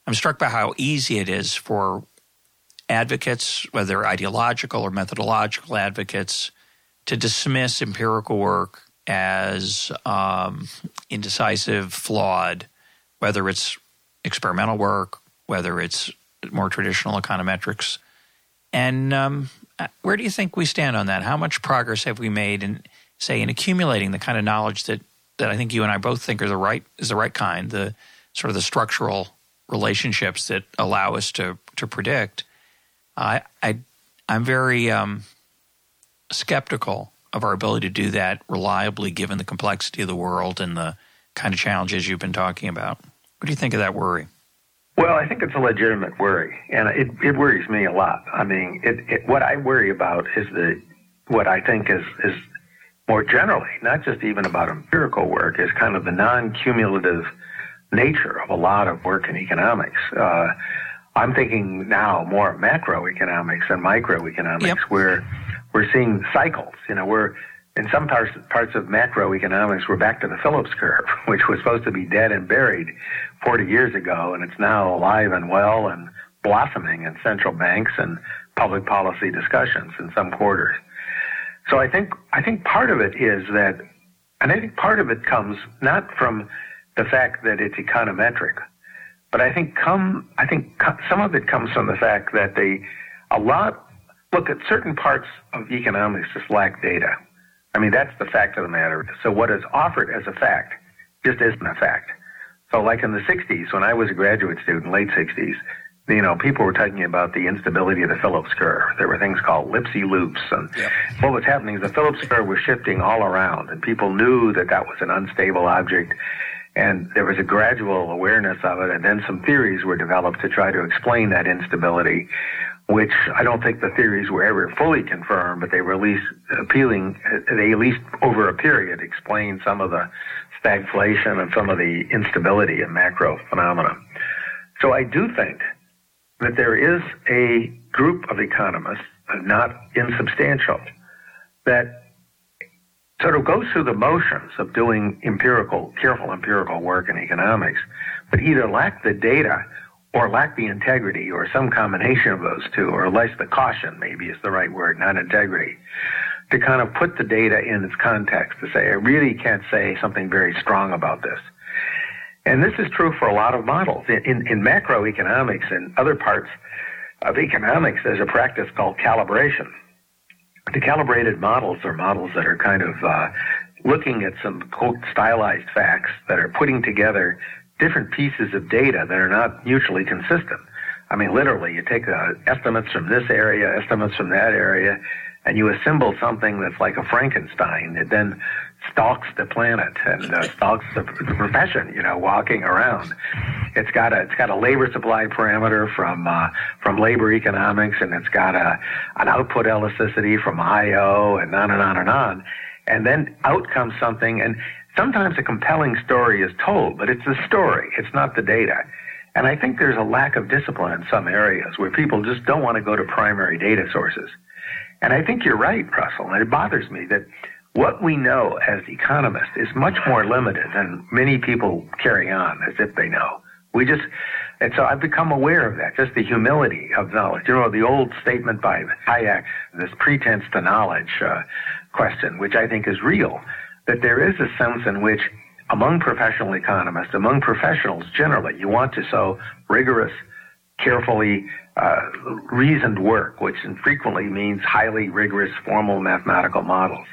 A: I'm struck by how easy it is for advocates, whether ideological or methodological advocates, to dismiss empirical work as um, indecisive, flawed, whether it's experimental work, whether it's more traditional econometrics. And um, where do you think we stand on that? How much progress have we made in, say, in accumulating the kind of knowledge that, that I think you and I both think are the right is the right kind, the sort of the structural relationships that allow us to to predict I, I I'm very um, skeptical of our ability to do that reliably, given the complexity of the world and the kind of challenges you've been talking about. What do you think of that worry?
B: Well, I think it's a legitimate worry, and it, it worries me a lot. I mean, it, it, what I worry about is the what I think is is more generally, not just even about empirical work, is kind of the non-cumulative nature of a lot of work in economics. Uh, I'm thinking now more of macroeconomics and microeconomics, yep. where we're seeing cycles. You know, we're in some parts parts of macroeconomics, we're back to the Phillips curve, which was supposed to be dead and buried 40 years ago, and it's now alive and well and blossoming in central banks and public policy discussions in some quarters. So I think I think part of it is that, and I think part of it comes not from the fact that it's econometric but I think come, I think some of it comes from the fact that they, a lot, look at certain parts of economics just lack data. I mean, that's the fact of the matter. So what is offered as a fact just isn't a fact. So, like in the 60s, when I was a graduate student, late 60s, you know, people were talking about the instability of the Phillips curve. There were things called Lipsey loops, and yep. what was happening is the Phillips curve was shifting all around, and people knew that that was an unstable object, and there was a gradual awareness of it, and then some theories were developed to try to explain that instability, which I don't think the theories were ever fully confirmed, but they were at least appealing, they at least over a period explained some of the stagflation and some of the instability of macro phenomena. So I do think that there is a group of economists, not insubstantial, that sort of goes through the motions of doing empirical, careful empirical work in economics, but either lack the data or lack the integrity or some combination of those two, or less the caution maybe is the right word, not integrity, to kind of put the data in its context to say, I really can't say something very strong about this. And this is true for a lot of models. In, in, in macroeconomics and other parts of economics, there's a practice called calibration. The calibrated models are models that are kind of uh, looking at some quote stylized facts that are putting together different pieces of data that are not mutually consistent. I mean, literally, you take uh, estimates from this area, estimates from that area, and you assemble something that's like a Frankenstein. It then stalks the planet and uh, stalks the, the, profession. You know, walking around. It's got a it's got a labor supply parameter from uh, from labor economics, and it's got a an output elasticity from IO, and on and on and on. And then out comes something, and sometimes a compelling story is told, but it's the story. It's not the data. And I think there's a lack of discipline in some areas where people just don't want to go to primary data sources. And I think you're right, Russell, and it bothers me that what we know as economists is much more limited than many people carry on as if they know. We just, and so I've become aware of that, just the humility of knowledge. You know, the old statement by Hayek, this pretense to knowledge uh, question, which I think is real, that there is a sense in which among professional economists, among professionals generally, you want to show rigorous, carefully uh, reasoned work, which frequently means highly rigorous formal mathematical models.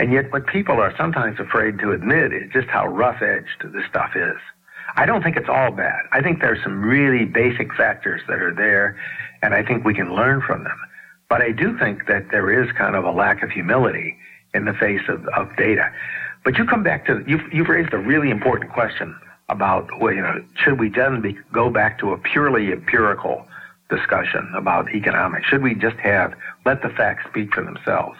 B: And yet what people are sometimes afraid to admit is just how rough-edged this stuff is. I don't think it's all bad. I think there's some really basic factors that are there, and I think we can learn from them. But I do think that there is kind of a lack of humility in the face of, of data. But you come back to, you've, you've raised a really important question about, well, you know, should we then be, go back to a purely empirical discussion about economics? Should we just have let the facts speak for themselves?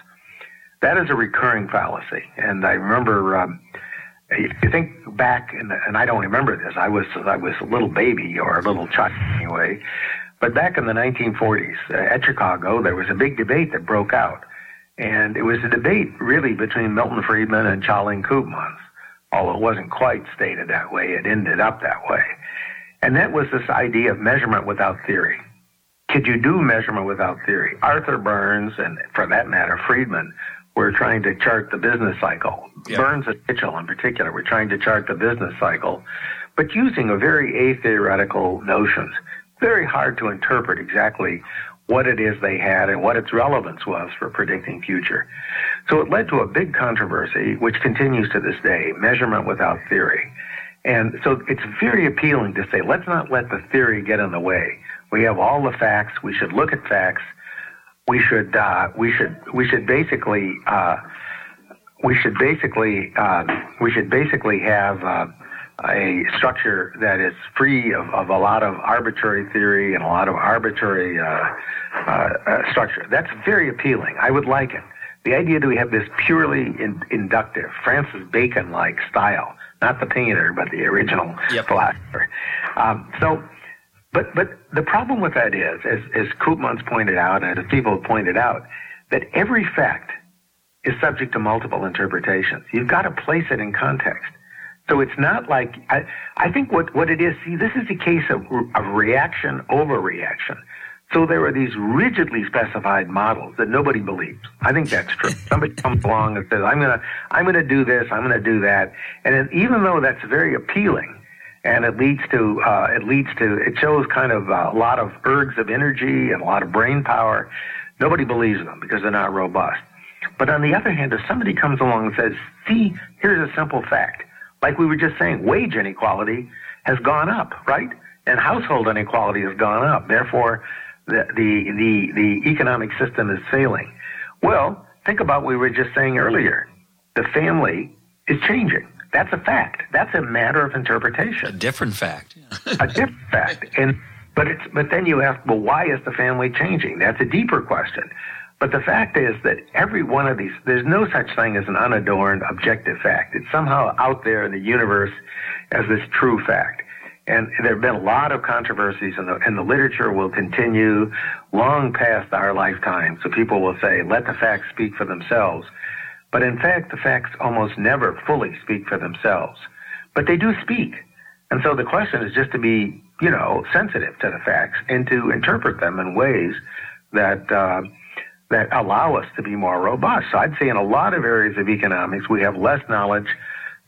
B: That is a recurring fallacy, and I remember. Um, if you think back, and, and I don't remember this, I was I was a little baby or a little child anyway. But back in the 1940s uh, at Chicago, there was a big debate that broke out, and it was a debate really between Milton Friedman and Tjalling Koopmans. Although it wasn't quite stated that way, it ended up that way. And that was this idea of measurement without theory could you do measurement without theory? Arthur Burns, and for that matter, Friedman, were trying to chart the business cycle. Yeah. Burns and Mitchell, in particular, were trying to chart the business cycle, but using a very atheoretical notions. Very hard to interpret exactly what it is they had and what its relevance was for predicting future. So it led to a big controversy, which continues to this day, measurement without theory. And so it's very appealing to say, let's not let the theory get in the way. We have all the facts. We should look at facts. We should uh, we should we should basically uh, we should basically uh, we should basically have uh, a structure that is free of, of, a lot of arbitrary theory and a lot of arbitrary uh, uh, structure. That's very appealing. I would like it. The idea that we have this purely in, inductive, Francis Bacon-like style, not the painter, but the original yep. philosopher. Um, so but but the problem with that is, as as Koopmans pointed out, and as people have pointed out, that every fact is subject to multiple interpretations. You've got to place it in context. So it's not like I, I think what, what it is. See, this is a case of, of reaction overreaction. So there are these rigidly specified models that nobody believes. I think that's true. Somebody comes along and says, "I'm gonna, I'm gonna do this, I'm gonna do that," and then, even though that's very appealing, and it leads to uh, it leads to it shows kind of a lot of ergs of energy and a lot of brain power. Nobody believes them because they're not robust. But on the other hand, if somebody comes along and says, "See, here's a simple fact: Like we were just saying, wage inequality has gone up, right? And household inequality has gone up. Therefore, the, the, the, the economic system is failing. Well, think about what we were just saying earlier. The family is changing. That's a fact. That's a matter of interpretation. A
A: different fact.
B: a different fact. And but it's but then you ask, well, why is the family changing? That's a deeper question. But the fact is that every one of these, there's no such thing as an unadorned objective fact. It's somehow out there in the universe as this true fact. And there have been a lot of controversies, and the, and the literature will continue long past our lifetime. So people will say, let the facts speak for themselves. But in fact, the facts almost never fully speak for themselves. But they do speak. And so the question is just to be, you know, sensitive to the facts and to interpret them in ways that, uh, that allow us to be more robust. So I'd say in a lot of areas of economics, we have less knowledge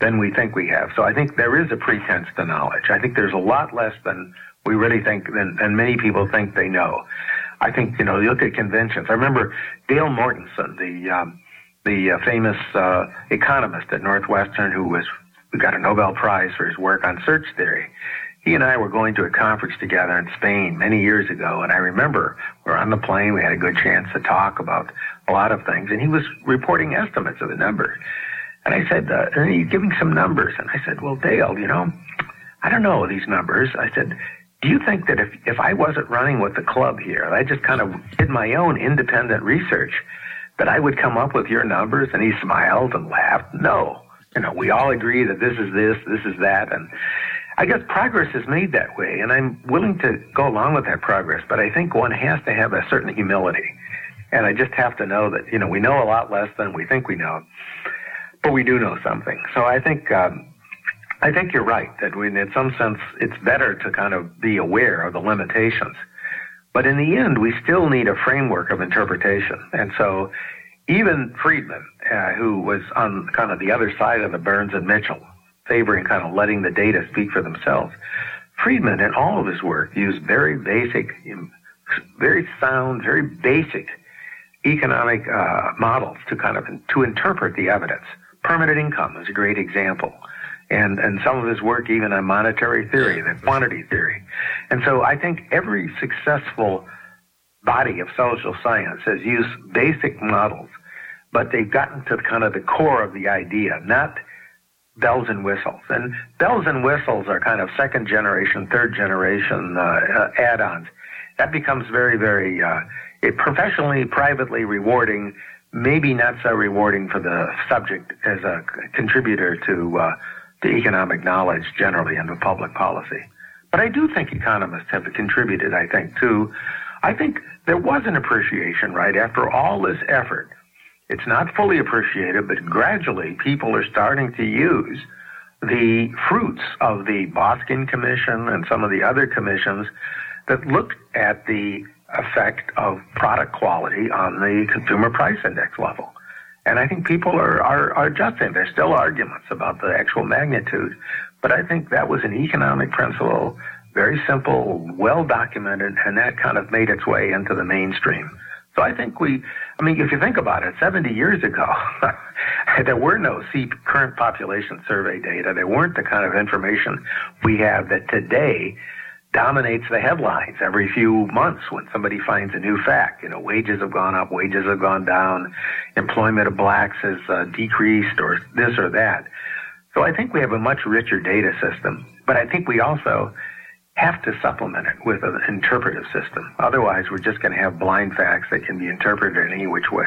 B: than we think we have. So I think there is a pretense to knowledge. I think there's a lot less than we really think, than, than many people think they know. I think, you know, you look at conventions. I remember Dale Mortensen, the, um, the uh, famous uh, economist at Northwestern who was who got a Nobel Prize for his work on search theory. He and I were going to a conference together in Spain many years ago, and I remember we were on the plane. We had a good chance to talk about a lot of things, and he was reporting estimates of the numbers. And I said, uh, and he's giving some numbers, and I said, well, Dale, you know, I don't know these numbers. I said, do you think that if if I wasn't running with the club here, I just kind of did my own independent research, that I would come up with your numbers? And he smiled and laughed. No. You know, we all agree that this is this, this is that. And I guess progress is made that way. And I'm willing to go along with that progress. But I think one has to have a certain humility. And I just have to know that, you know, we know a lot less than we think we know, but we do know something. So I think, um, I think you're right that we, in some sense, it's better to kind of be aware of the limitations but in the end, we still need a framework of interpretation. And so even Friedman, uh, who was on kind of the other side of the Burns and Mitchell, favoring kind of letting the data speak for themselves, Friedman in all of his work used very basic, very sound, very basic economic uh, models to kind of to interpret the evidence. Permanent income is a great example and, and some of his work even on monetary theory, the quantity theory. And so I think every successful body of social science has used basic models, but they've gotten to kind of the core of the idea, not bells and whistles. And bells and whistles are kind of second generation, third generation uh, uh, add-ons. That becomes very, very uh, professionally, privately rewarding. Maybe not so rewarding for the subject as a contributor to uh, to economic knowledge generally and to public policy. But I do think economists have contributed, I think, to, I think there was an appreciation, right, after all this effort. It's not fully appreciated, but gradually people are starting to use the fruits of the Boskin Commission and some of the other commissions that looked at the effect of product quality on the consumer price index level. And I think people are, are, are adjusting. There's still arguments about the actual magnitude, but I think that was an economic principle, very simple, well documented, and that kind of made its way into the mainstream. So I think we, I mean, if you think about it, 70 years ago, there were no current population survey data. There weren't the kind of information we have that today dominates the headlines every few months when somebody finds a new fact. You know, wages have gone up, wages have gone down, employment of blacks has uh, decreased, or this or that. So I think we have a much richer data system, but I think we also have to supplement it with an interpretive system. Otherwise, we're just going to have blind facts that can be interpreted in any which way.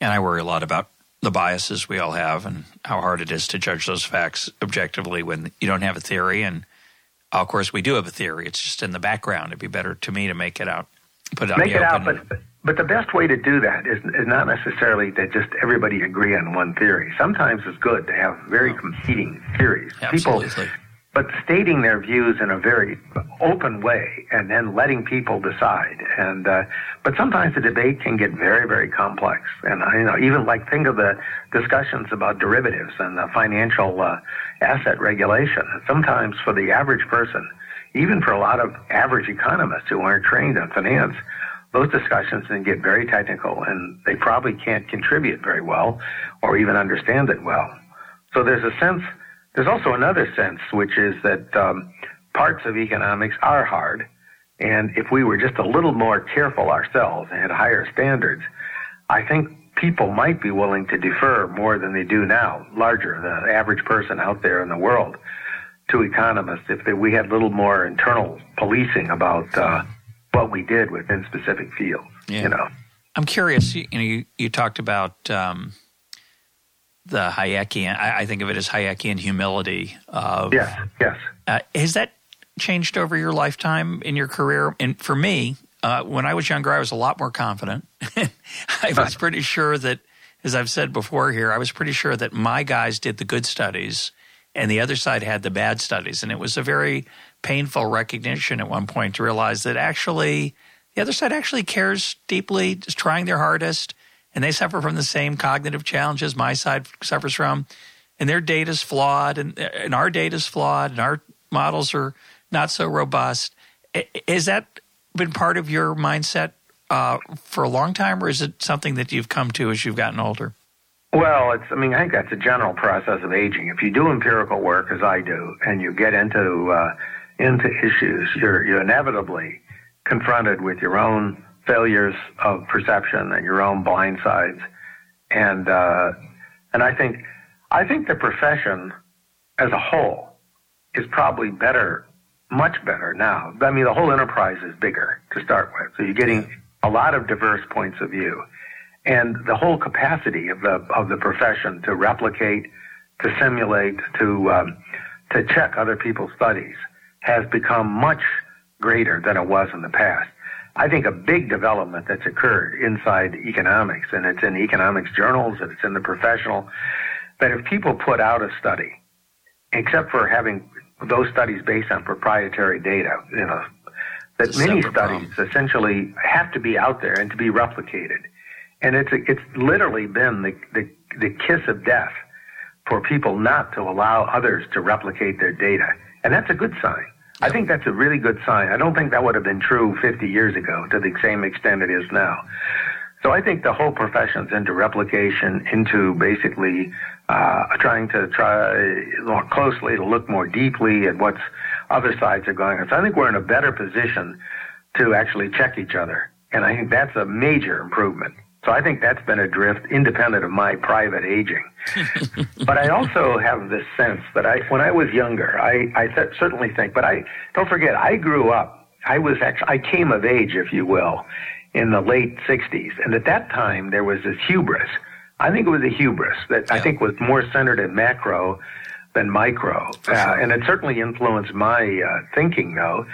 A: And I worry a lot about the biases we all have and how hard it is to judge those facts objectively when you don't have a theory and of course, we do have a theory. It's just in the background. It'd be better to me to make it out, put it out.
B: Make
A: it
B: out, but, but but the best way to do that is is not necessarily that just everybody agree on one theory. Sometimes it's good to have very competing theories.
A: Absolutely.
B: People but stating their views in a very open way and then letting people decide. And uh, but sometimes the debate can get very very complex. And you know even like think of the discussions about derivatives and the financial uh, asset regulation. Sometimes for the average person, even for a lot of average economists who aren't trained in finance. Those discussions can get very technical and they probably can't contribute very well or even understand it well. So there's a sense there's also another sense, which is that um, parts of economics are hard. And if we were just a little more careful ourselves and had higher standards, I think people might be willing to defer more than they do now, larger, the average person out there in the world, to economists if they, we had a little more internal policing about uh, what we did within specific fields. Yeah. You know,
A: I'm curious. You, know, you, you talked about um, the Hayekian. I, I, think of it as Hayekian humility. Of,
B: yes, yes.
A: Uh, has that changed over your lifetime in your career? And for me, uh, when I was younger, I was a lot more confident. I was pretty sure that, as I've said before here, I was pretty sure that my guys did the good studies and the other side had the bad studies. And it was a very painful recognition at one point to realize that actually the other side actually cares deeply, is trying their hardest, and they suffer from the same cognitive challenges my side suffers from. And their data is flawed, and, and our data is flawed, and our models are not so robust. Has that been part of your mindset uh, for a long time, or is it something that you've come to as you've gotten older?
B: Well, it's. I mean, I think that's a general process of aging. If you do empirical work, as I do, and you get into uh, into issues, you're you're inevitably confronted with your own failures of perception and your own blind sides, and uh, and I think I think the profession as a whole is probably better much better now. I mean, the whole enterprise is bigger to start with. So you're getting a lot of diverse points of view. And the whole capacity of the, of the profession to replicate, to simulate, to, um, to check other people's studies has become much greater than it was in the past. I think a big development that's occurred inside economics, and it's in economics journals, and it's in the professional, that if people put out a study, except for having those studies based on proprietary data, you know, that many studies problem. essentially have to be out there and to be replicated. And it's, it's literally been the, the, the kiss of death for people not to allow others to replicate their data. And that's a good sign. I think that's a really good sign. I don't think that would have been true 50 years ago to the same extent it is now. So I think the whole profession's into replication, into basically uh, trying to try more closely to look more deeply at what's other sides are going on. So I think we're in a better position to actually check each other, and I think that's a major improvement. So I think that's been a drift independent of my private aging. but I also have this sense that I, when I was younger, I, I th- certainly think, but I don't forget, I grew up. I was actually, I came of age, if you will, in the late 60s. And at that time, there was this hubris. I think it was a hubris that yeah. I think was more centered in macro than micro. Uh, and it certainly influenced my uh, thinking, though,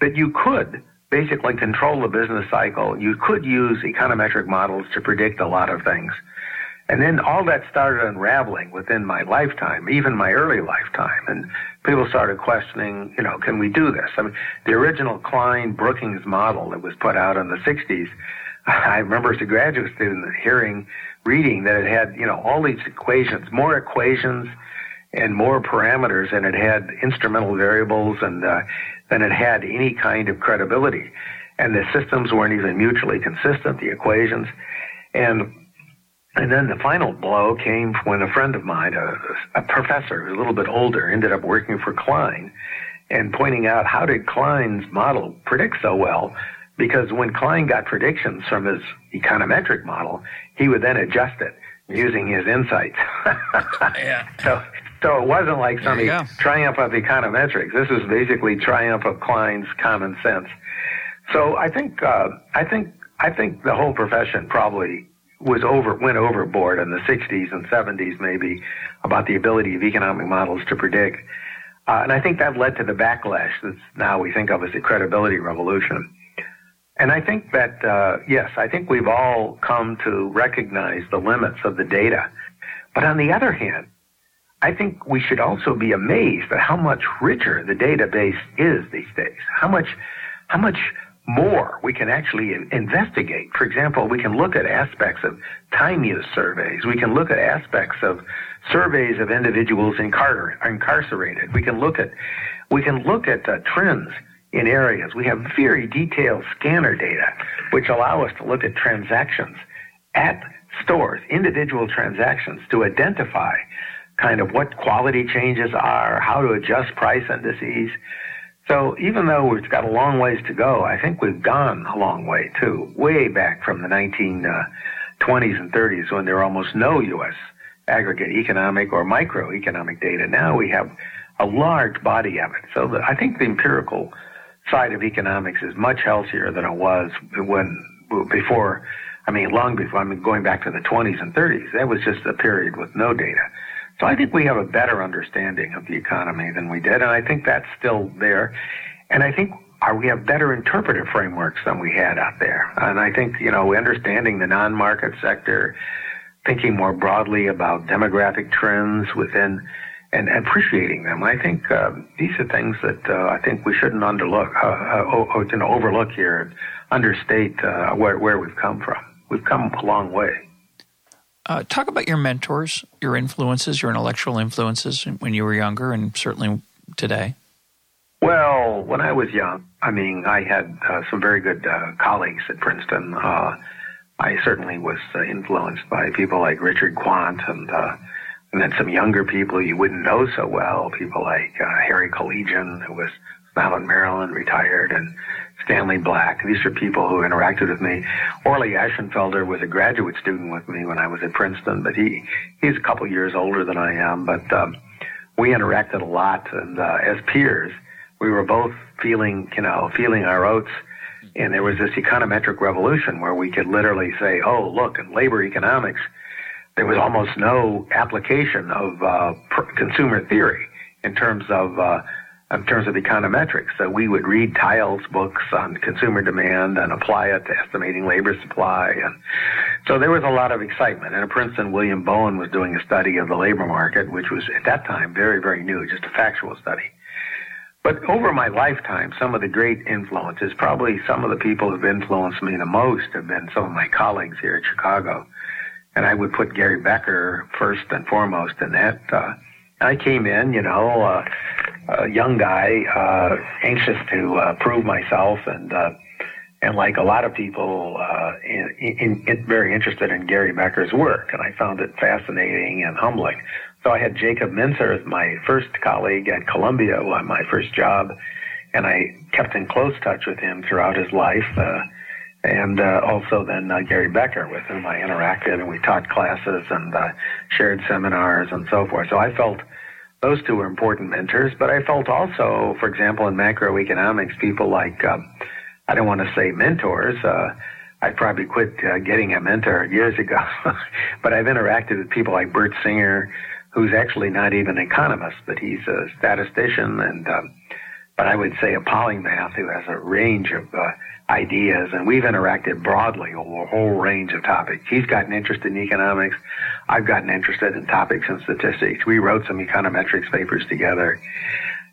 B: that you could basically control the business cycle. You could use econometric models to predict a lot of things. And then all that started unraveling within my lifetime, even my early lifetime. And people started questioning, you know, can we do this? I mean, the original Klein Brookings model that was put out in the 60s, I remember as a graduate student hearing, reading that it had, you know, all these equations, more equations and more parameters, and it had instrumental variables and uh, than it had any kind of credibility. And the systems weren't even mutually consistent, the equations. And and then the final blow came when a friend of mine, a, a professor who's a little bit older, ended up working for Klein and pointing out how did Klein's model predict so well? Because when Klein got predictions from his econometric model, he would then adjust it using his insights. yeah. So, so it wasn't like some triumph of econometrics. This is basically triumph of Klein's common sense. So I think, uh, I think, I think the whole profession probably was over went overboard in the 60s and 70s maybe about the ability of economic models to predict. Uh, and I think that led to the backlash that's now we think of as the credibility revolution. And I think that, uh, yes, I think we've all come to recognize the limits of the data. But on the other hand, I think we should also be amazed at how much richer the database is these days. How much, how much more we can actually investigate. For example, we can look at aspects of time use surveys. We can look at aspects of surveys of individuals incarcerated. We can look at we can look at uh, trends in areas. We have very detailed scanner data, which allow us to look at transactions at stores, individual transactions, to identify kind of what quality changes are, how to adjust price indices. So even though we've got a long ways to go, I think we've gone a long way too, way back from the 1920s and 30s when there were almost no U.S. aggregate economic or microeconomic data. Now we have a large body of it. So the, I think the empirical side of economics is much healthier than it was when before. I mean, long before. I mean, going back to the 20s and 30s, that was just a period with no data. So I think we have a better understanding of the economy than we did, and I think that's still there. And I think our, we have better interpretive frameworks than we had out there. And I think, you know, understanding the non-market sector, thinking more broadly about demographic trends within and appreciating them. I think uh, these are things that uh, I think we shouldn't underlook, uh, uh, you know, overlook here and understate uh, where, where we've come from. We've come a long way.
A: Uh, talk about your mentors, your influences, your intellectual influences when you were younger and certainly today.
B: Well, when I was young, I mean, I had uh, some very good uh, colleagues at Princeton. Uh, I certainly was uh, influenced by people like Richard Quandt and uh, and then some younger people you wouldn't know so well, people like Harry Kelejian, who was now in Maryland, retired, and Stanley Black. These are people who interacted with me. Orley Ashenfelter was a graduate student with me when I was at Princeton, but he he's a couple years older than I am. But um, we interacted a lot, and uh, as peers, we were both feeling, you know, feeling our oats. And there was this econometric revolution where we could literally say, "Oh, look, in labor economics, there was almost no application of uh, pr- consumer theory in terms of." Uh, in terms of econometrics. So we would read Theil's books on consumer demand and apply it to estimating labor supply. And so there was a lot of excitement. And at Princeton, William Bowen was doing a study of the labor market, which was at that time very, very new, just a factual study. But over my lifetime, some of the great influences, probably some of the people who've influenced me the most have been some of my colleagues here at Chicago. And I would put Gary Becker first and foremost in that. Uh, I came in, you know, uh, a young guy, uh, anxious to uh, prove myself, and uh, and like a lot of people, uh, in, in, in very interested in Gary Becker's work, and I found it fascinating and humbling. So I had Jacob Mincer as my first colleague at Columbia, my first job, and I kept in close touch with him throughout his life. Uh, and uh, also then uh, Gary Becker, with whom I interacted, and we taught classes and uh, shared seminars and so forth. So I felt those two were important mentors. But I felt also, for example, in macroeconomics, people like um, I don't want to say mentors. Uh, I probably quit uh, getting a mentor years ago, but I've interacted with people like Burt Singer, who's actually not even an economist, but he's a statistician and, um, but I would say a polymath who has a range of uh, ideas, and we've interacted broadly over a whole range of topics. He's gotten interested in economics. I've gotten interested in topics and statistics. We wrote some econometrics papers together.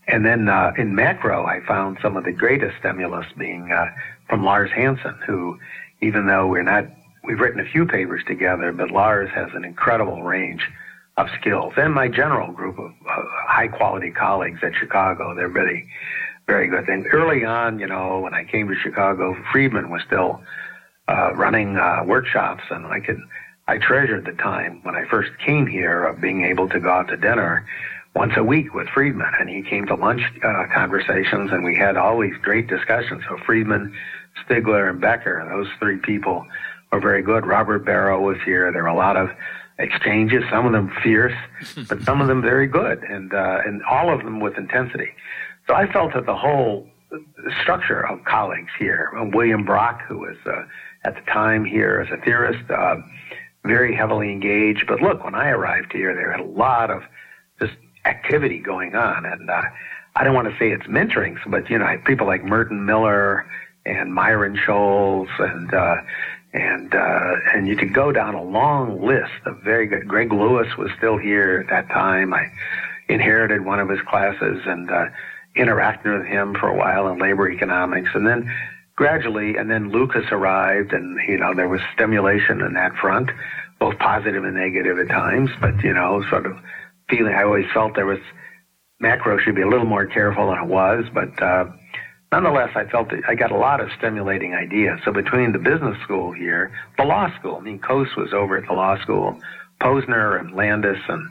B: And then uh, in macro, I found some of the greatest stimulus being uh, from Lars Hansen, who, even though we're not, we've written a few papers together, but Lars has an incredible range of skills. And my general group of uh, high quality colleagues at Chicago, they're really very good thing. Early on, you know, when I came to Chicago, Friedman was still uh, running uh, workshops, and I could I treasured the time when I first came here of being able to go out to dinner once a week with Friedman, and he came to lunch uh, conversations, and we had all these great discussions. So Friedman, Stigler, and Becker, those three people were very good. Robert Barro was here. There were a lot of exchanges, some of them fierce, but some of them very good, and uh, and all of them with intensity. So I felt that the whole structure of colleagues here, William Brock, who was uh, at the time here as a theorist, uh, very heavily engaged. But look, when I arrived here, there had a lot of just activity going on, and uh, I don't want to say it's mentoring, but you know, people like Merton Miller and Myron Scholes and uh, and uh, and you could go down a long list of very good. Gregg Lewis was still here at that time. I inherited one of his classes, and uh, interacted with him for a while in labor economics, and then gradually, and then Lucas arrived, and you know there was stimulation in that front, both positive and negative at times. But you know, sort of feeling, I always felt there was macro should be a little more careful than it was, but uh, nonetheless, I felt that I got a lot of stimulating ideas. So between the business school here, the law school, I mean, Coase was over at the law school, Posner and Landes and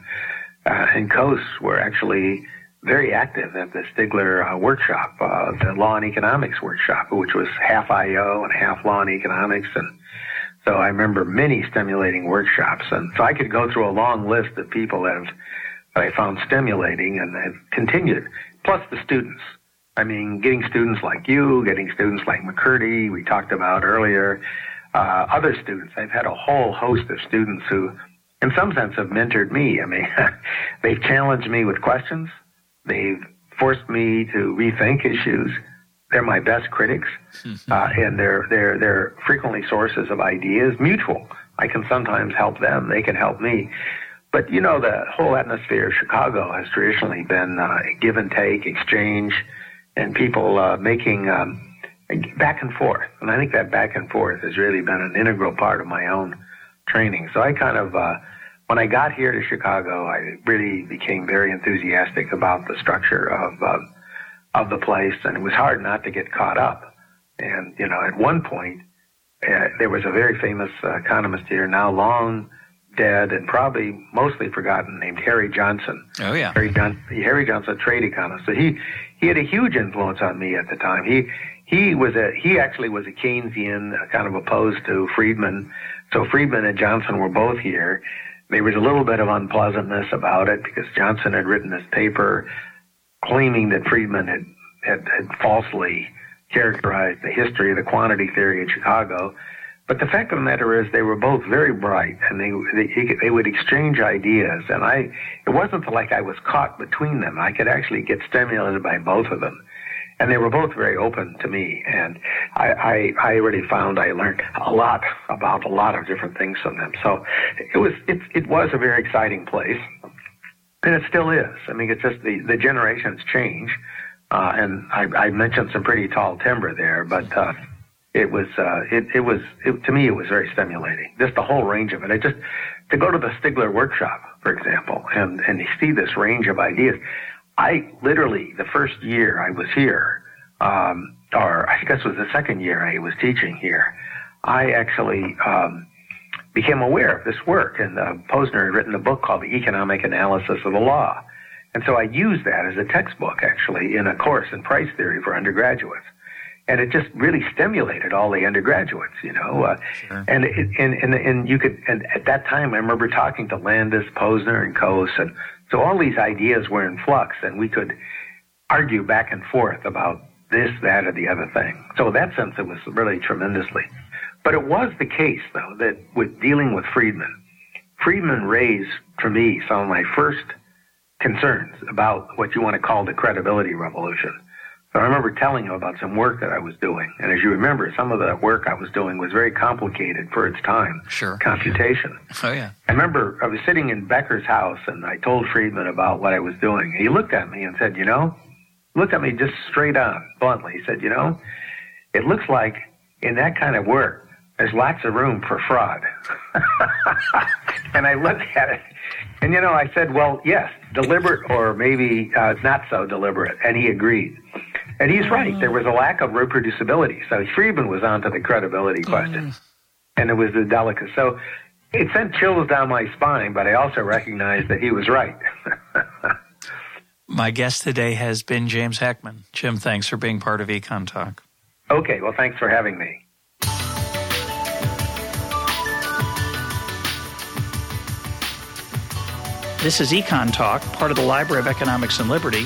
B: uh, and Coase were actually very active at the Stigler uh, workshop, uh, the law and economics workshop, which was half IO and half law and economics. And so I remember many stimulating workshops. And so I could go through a long list of people that, have, that I found stimulating and have continued, plus the students. I mean, getting students like you, getting students like MaCurdy, we talked about earlier, uh, other students. I've had a whole host of students who, in some sense, have mentored me. I mean, they've challenged me with questions. They've forced me to rethink issues. They're my best critics, mm-hmm. uh, and they're they're they're frequently sources of ideas, mutual. I can sometimes help them; they can help me. But you know, the whole atmosphere of Chicago has traditionally been uh, give and take, exchange, and people uh, making um, back and forth. And I think that back and forth has really been an integral part of my own training. So I kind of, uh, when I got here to Chicago, I really became very enthusiastic about the structure of uh, of the place, and it was hard not to get caught up. And you know, at one point, uh, there was a very famous uh, economist here, now long dead and probably mostly forgotten, named Harry Johnson.
A: Oh yeah,
B: Harry, John- Harry Johnson, trade economist. So he he had a huge influence on me at the time. He he was a he actually was a Keynesian, uh, kind of opposed to Friedman. So Friedman and Johnson were both here. There was a little bit of unpleasantness about it because Johnson had written this paper claiming that Friedman had, had, had falsely characterized the history of the quantity theory in Chicago. But the fact of the matter is, they were both very bright, and they they, they would exchange ideas. And I, it wasn't like I was caught between them. I could actually get stimulated by both of them, and they were both very open to me. And I, I, I really found I learned a lot about a lot of different things from them. So it was it it was a very exciting place, and it still is. I mean, it's just the the generations change, uh, and I, I mentioned some pretty tall timber there, but. Uh, it was uh, it, it was it, to me it was very stimulating. Just the whole range of it. I just to go to the Stigler workshop, for example, and and see this range of ideas. I literally the first year I was here, um, or I guess it was the second year I was teaching here. I actually um, became aware of this work, and uh, Posner had written a book called The Economic Analysis of the Law, and so I used that as a textbook actually in a course in price theory for undergraduates and it just really stimulated all the undergraduates, you know. Uh, sure. And it, and and and you could and at that time I remember talking to Landes, Posner, and Coase, and so all these ideas were in flux, and we could argue back and forth about this, that, or the other thing. So in that sense, it was really tremendously. But it was the case, though, that with dealing with Friedman, Friedman raised for me some of my first concerns about what you want to call the credibility revolution. So I remember telling him about some work that I was doing. And as you remember, some of the work I was doing was very complicated for its time.
A: Sure.
B: Computation.
A: Oh, yeah.
B: I remember I was sitting in Becker's house and I told Friedman about what I was doing. He looked at me and said, you know, looked at me just straight on, bluntly. He said, you know, it looks like in that kind of work, there's lots of room for fraud. and I looked at it and, you know, I said, well, yes, deliberate or maybe uh, not so deliberate. And he agreed. And he's right. There was a lack of reproducibility. So Friedman was onto the credibility question. Mm. And it was the delicate. So it sent chills down my spine, but I also recognized that he was right.
A: my guest today has been James Heckman. Jim, thanks for being part of EconTalk.
B: Okay, well, thanks for having me.
A: This is EconTalk, part of the Library of Economics and Liberty.